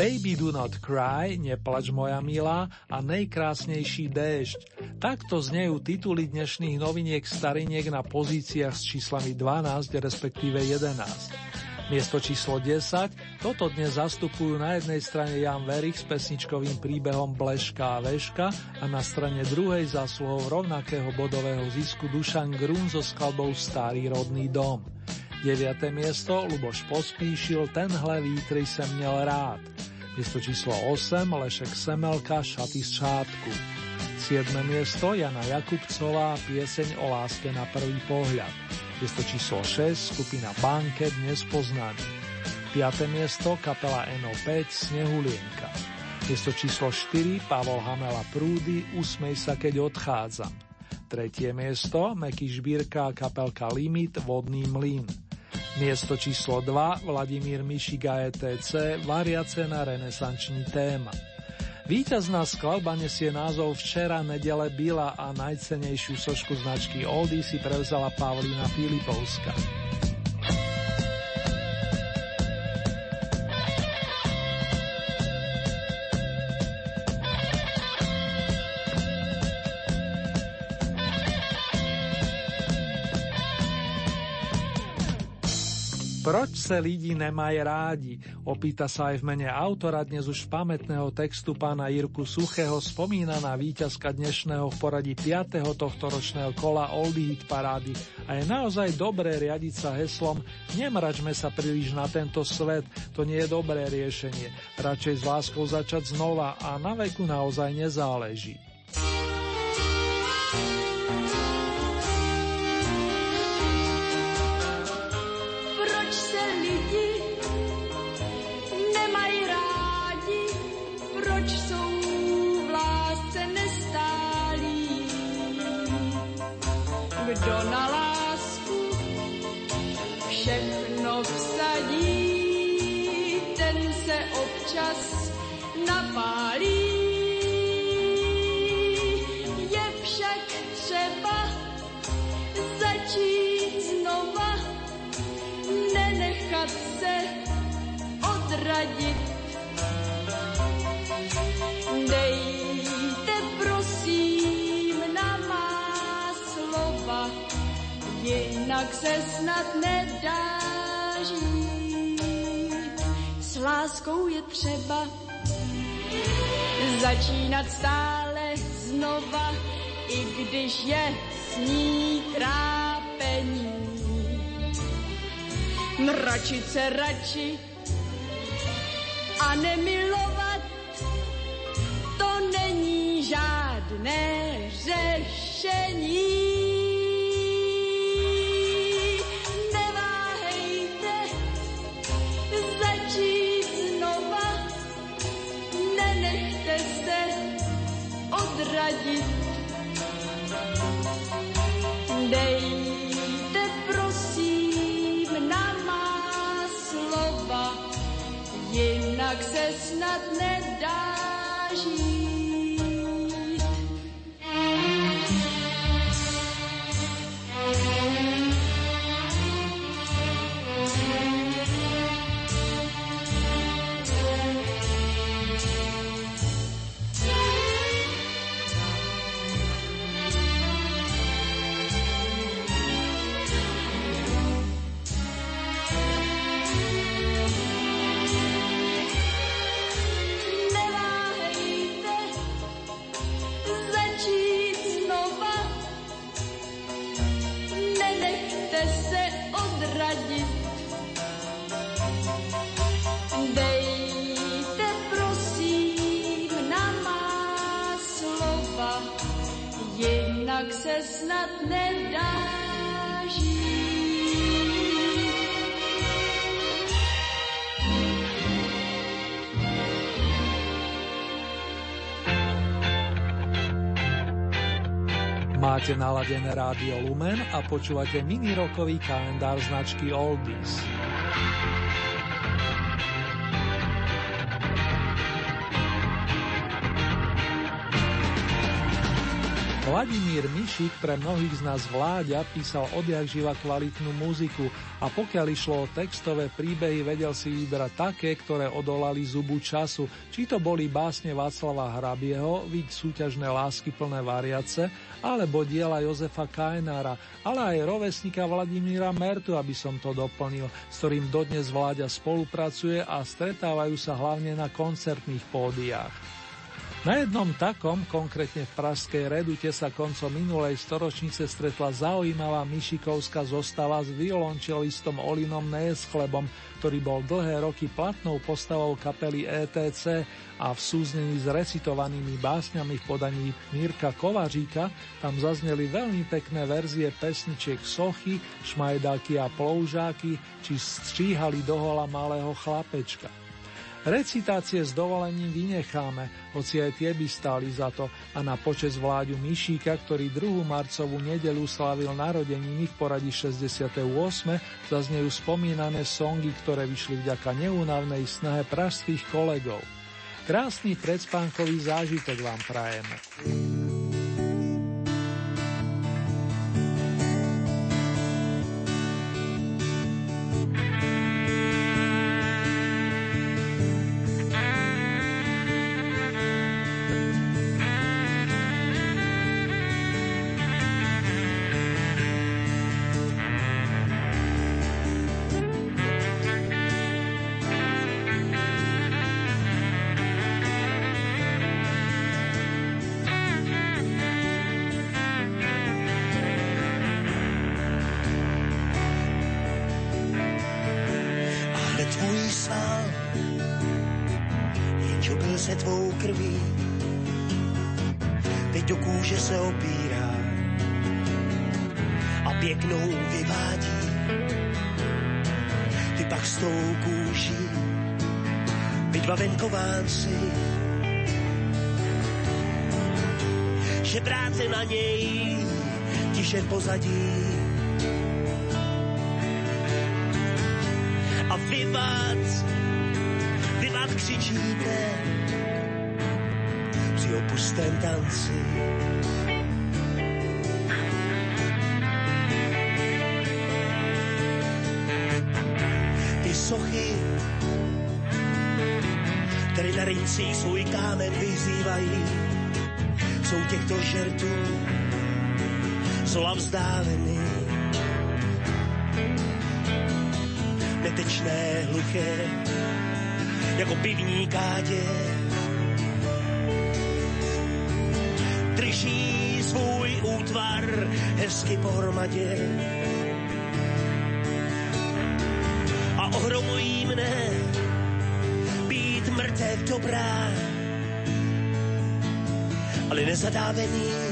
Baby do not cry, neplač moja milá a najkrásnejší déšť. Takto znejú tituly dnešných noviniek stariniek na pozíciách s číslami 12, respektíve 11. Miesto číslo 10, toto dnes zastupujú na jednej strane Jan Verich s pesničkovým príbehom Bleška a Veška a na strane druhej zásluhou rovnakého bodového zisku Dušan Grun so skladbou Starý rodný dom. 9. miesto Luboš Pospíšil Tenhle vítry sem měl rád. Miesto číslo 8 Lešek Semelka Šaty z šátku. 7. miesto Jana Jakubcová Pieseň o láske na prvý pohľad. Miesto číslo 6 skupina Banket Nespoznaný. 5. miesto kapela NO5 Snehulienka. Miesto číslo 4 Pavol Hamela Prúdy Usmej sa, keď odchádzam. Tretie miesto Meky Žbírka kapelka Limit Vodný mlyn. Miesto číslo 2 Vladimír Mišiga ETC Variace na renesanční téma. Výťazná skladba nesie názov Včera nedele byla a najcenejšiu sošku značky Oldie si prevzala Pavlína Filipovska. Proč se lidi nemají rádi? Opýta sa aj v mene autora dnes už pamätného textu pána Jirku Suchého spomínaná víťazka dnešného v poradí 5. tohto ročného kola Oldie Hit parády a je naozaj dobré riadiť sa heslom Nemračme sa príliš na tento svet, to nie je dobré riešenie. Radšej s láskou začať znova a na veku naozaj nezáleží. Se snad nedá žít. S láskou je třeba začínat stále znova, i když je s ní trápení. Mračit se radši a nemilovat, to není žádné řešení. Máte naladené rádio Lumen a počúvate mini rokový kalendár značky Oldies. Vladimír Mišik pre mnohých z nás vláďa písal odjak živa kvalitnú muziku a pokiaľ išlo o textové príbehy, vedel si vybrať také, ktoré odolali zubu času, či to boli básne Václava Hrabieho, vid súťažné lásky plné variace, alebo diela Jozefa Kajnára, ale aj rovesníka Vladimíra Mertu, aby som to doplnil, s ktorým dodnes vláďa spolupracuje a stretávajú sa hlavne na koncertných pódiách. Na jednom takom, konkrétne v Pražskej Redute, sa koncom minulej storočnice stretla zaujímavá myšikovská zostava s violončelistom Olinom Neeschlebom, ktorý bol dlhé roky platnou postavou kapely ETC a v súznení s recitovanými básňami v podaní Mírka Kovaříka tam zazneli veľmi pekné verzie pesničiek Sochy, Šmajdalky a Ploužáky či Stříhali dohola malého chlapečka. Recitácie s dovolením vynecháme, hoci aj tie by stáli za to a na počes vláďu Mišíka, ktorý 2. marcovú nedelu slávil narodeniny v poradí 68. zaznejú spomínané songy, ktoré vyšli vďaka neúnavnej snahe pražských kolegov. Krásny predspánkový zážitok vám prajeme. Byl se tvou krví. Teď do kůže se opírá a pěknou vyvádí. Ty pak s tou kůží byť venkovánci, že práce na něj ti tiše pozadí. A vy vás, vy vás křičíte při opustém tanci. Ty sochy, které na rincích svůj kámen vyzývají, jsou těchto žertů zla vzdálený. Netečné, hluché, jako pivní kádě. Drží svůj útvar hezky pohromadě. A ohromují mne být mrtev dobrá, ale nezadávený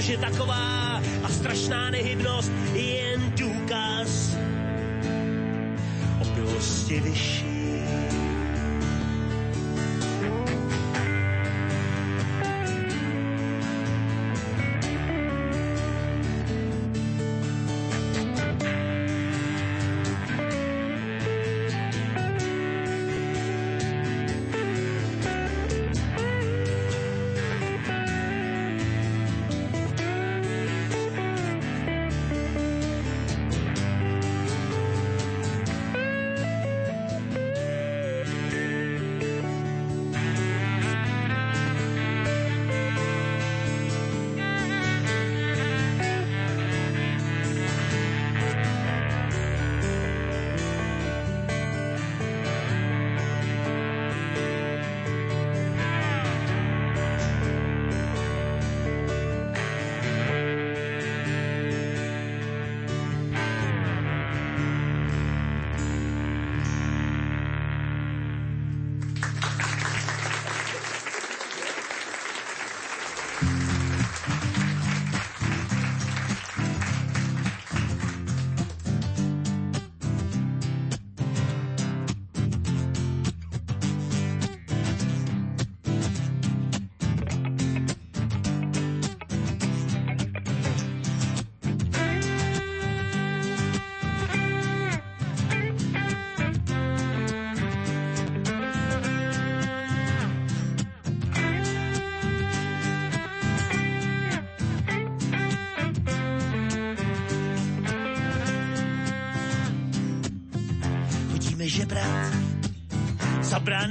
protože taková a strašná nehybnost je jen důkaz opilosti vyšší.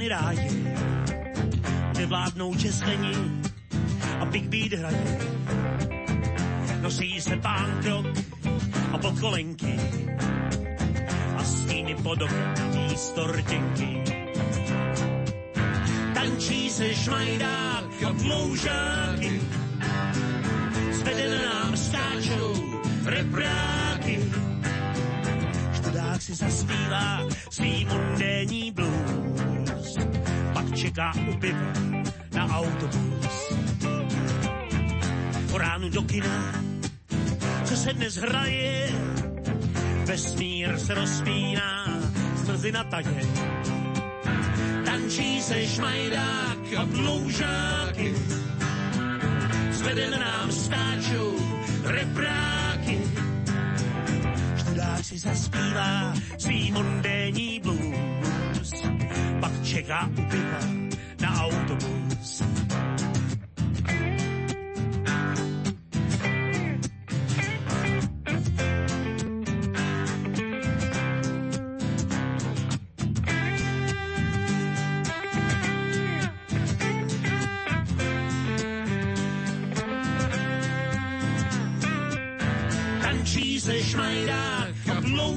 Brány ráje, kde vládnou česvení a Big Beat hraje. Nosí se pán krok a podkolenky a stíny pod okem místo rtěnky. Tančí se šmajdák a dloužáky, piva na autobus. Po ránu do kina, co se dnes hraje, vesmír se rozpíná, zmrzina taje. Tančí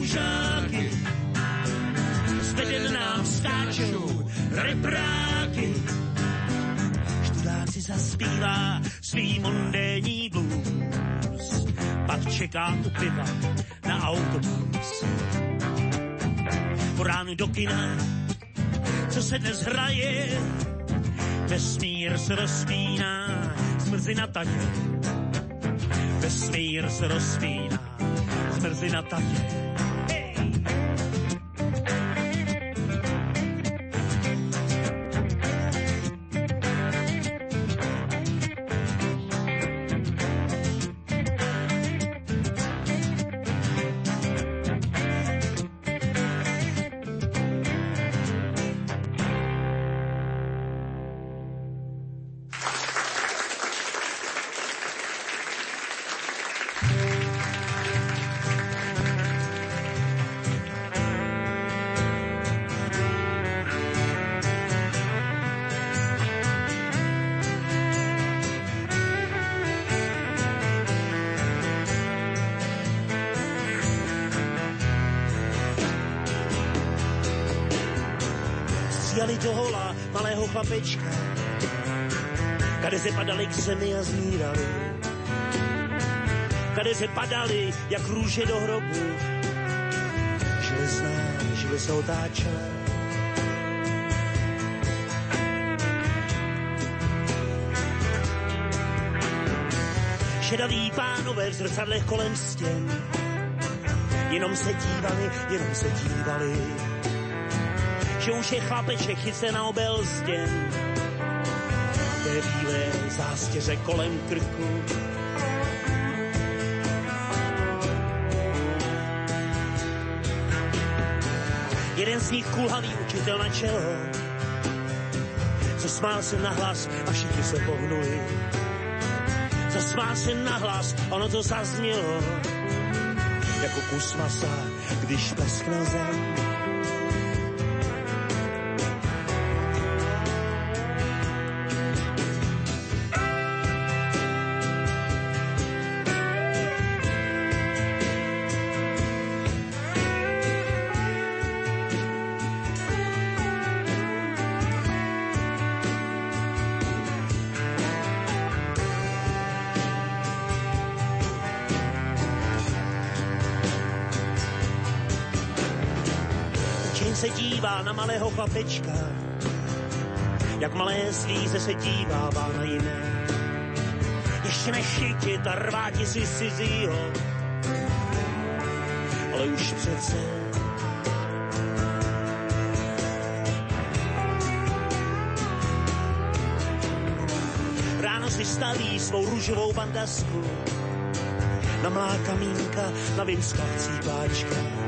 a ploužáky, zveden nám skáčou repráky. Študáci zaspívá svý mondénní blues, pak čeká u piva na autobus. Po ránu do kina, co se dnes hraje, vesmír se rozpíná, zmrzina taně. Vesmír se rozpíná, zmrzina taně. Zemi a zmírali. Kade se padali jak růže do hrobu. Železná, žily se otáčela. Šedaví pánové v zrcadlech kolem stěn, jenom se dívali, jenom se dívali že už je chlapeček chyce na obel stěn. Té bílé zástěře kolem krku. Jeden z nich kulhavý učitel na čelo. Zasmál se na hlas a všichni se pohnuli. Zasmál se na hlas, ono to zaznělo. Jako kus masa, když pleskne zem. Dívá na malého chlapečka, jak malé zvíře se dívává na jiné. Ještě nechytit a rváti si cizího, ale už přece Ráno si staví svou růžovou bandasku, na mlá kamínka, na vymskavcí pláčka.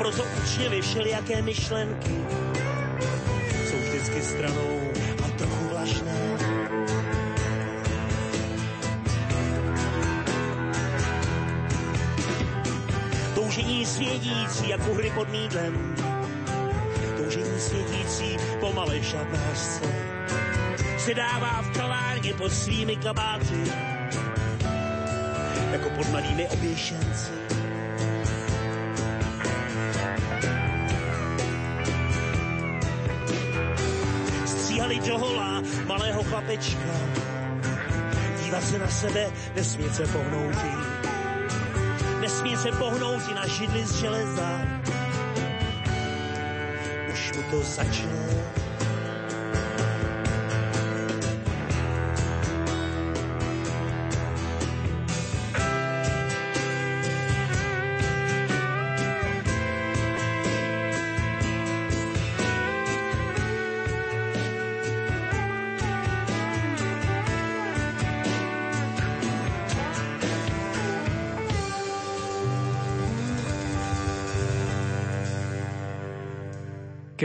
Proto učili všelijaké myšlenky, jsou vždycky stranou a trochu vlašné. Toužení svědící, jak u hry pod mídlem, toužení svědící po malé šatnářce se dává v kalárně pod svými kabáty, jako pod malými oběšenci. Chlapečka, dívat se na sebe, nesmí se pohnouti. Nesmí se pohnouti na židli z železa. Už mu to začne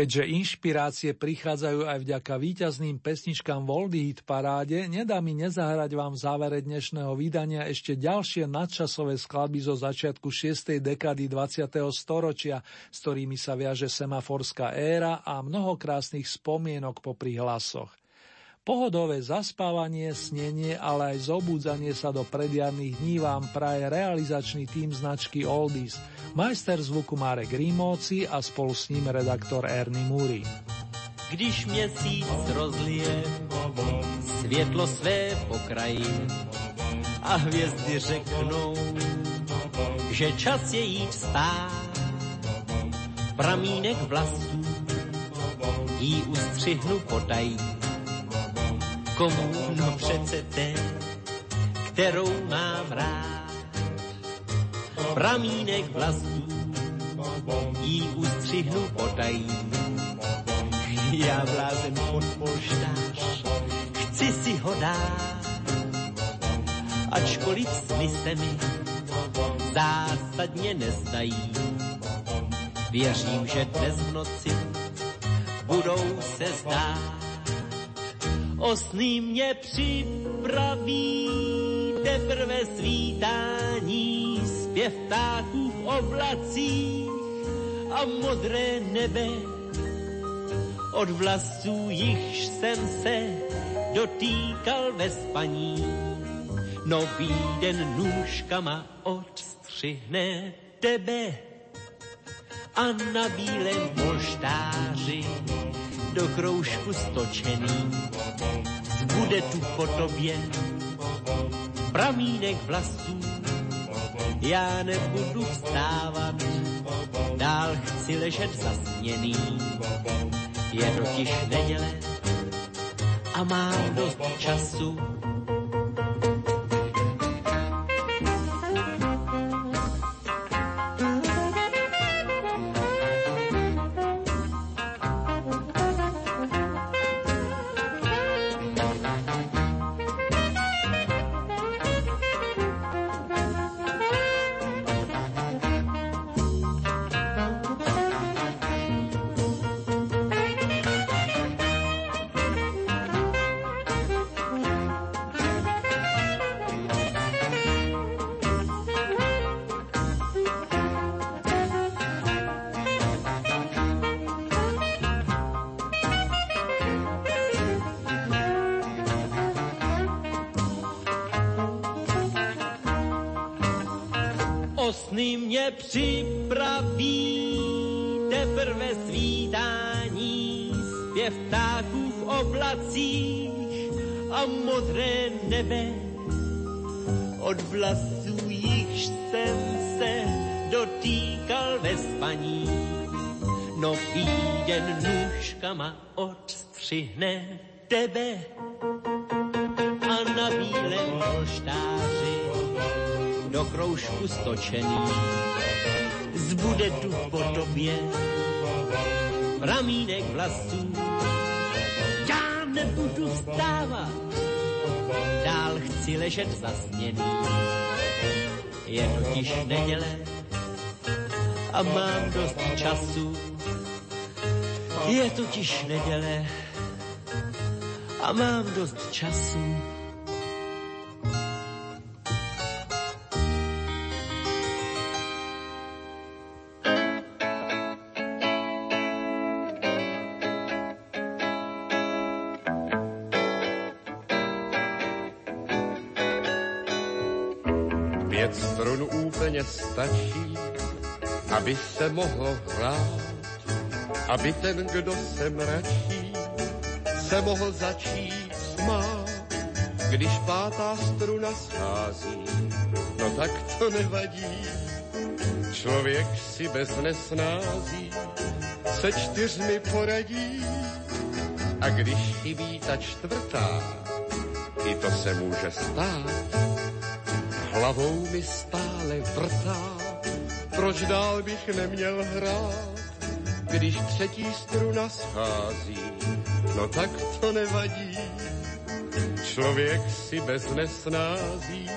Keďže inšpirácie prichádzajú aj vďaka víťazným pesničkám Voldy Hit paráde, nedá mi nezahrať vám v závere dnešného vydania ešte ďalšie nadčasové skladby zo začiatku 6. dekady 20. storočia, s ktorými sa viaže semaforská éra a mnoho krásnych spomienok popri hlasoch. Pohodové zaspávanie, snenie, ale aj zobúdzanie sa do predjarných dní vám praje realizačný tým značky Oldies, majster zvuku Marek Rímóci a spolu s ním redaktor Ernie Muri. Když měsíc rozlije světlo své pokraji a hvězdy řeknou, že čas je jít spát, pramínek vlasů jí ustřihnu potají Komu? No přece té, kterou mám rád. Pramínek vlastní, jí ustřihnu potají. Já blázen pod polštář, chci si ho dát. Ačkoliv sny se mi zásadně nezdají. Věřím, že dnes v noci budou se zdát osny mě připraví teprve svítání, zpěv ptáků v oblacích a modré nebe. Od vlasů jichž jsem se dotýkal ve spaní, nový den nůžkama odstřihne tebe a na bílém polštáři do kroužku stočený. Zbude tu po tobě pramínek vlasů. Já nebudu vstávat, dál chci ležet zasněný. Je totiž neděle a mám dost času připraví teprve svítání, zpěv ptáků v oblacích a modré nebe. Od vlasů jichž jsem se dotýkal ve spaní, nový den nůžkama odstřihne tebe a na bílém polštáři kroužku stočený. Zbude tu po tobě pramínek vlasů. Já nebudu vstávat, dál chci ležet zasněný. Je totiž neděle a mám dost času. Je totiž neděle a mám dost času. Aby se mohlo hrát, aby ten, kdo se mračí, se mohl začít smát. Když pátá struna schází, no tak to nevadí. Člověk si bez nesnází se čtyřmi poradí. A když chybí ta čtvrtá, i to se může stát, hlavou mi stále vrtá, proč dál bych neměl hrát, když třetí struna schází, no tak to nevadí. Člověk si bez nesnází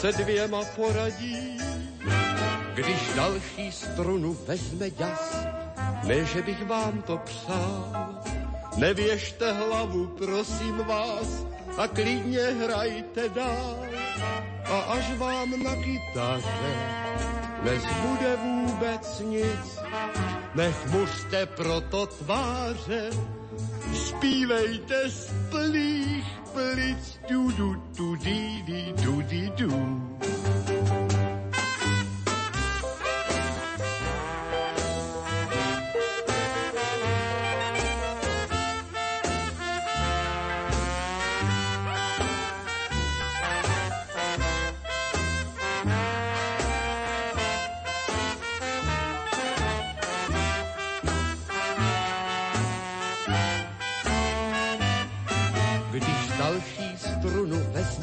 se dvěma poradí, když další strunu vezme ďas, Ne, že bych vám to přál, nevěžte hlavu, prosím vás, a klidně hrajte dál. A až vám na kytaře nezbude vůbec nic, nech mužte proto tváře, zpívejte z plných plic, du du du di di du di du.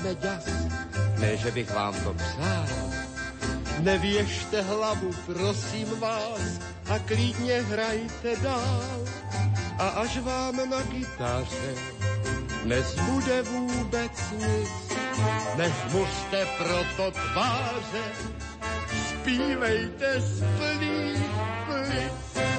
Vezme ďas, ne, že bych vám to přál, nevěžte hlavu, prosím vás, a klidně hrajte dál. A až vám na kytaře nezbude vůbec nic, než mužte proto tváře, zpívejte z plných plic.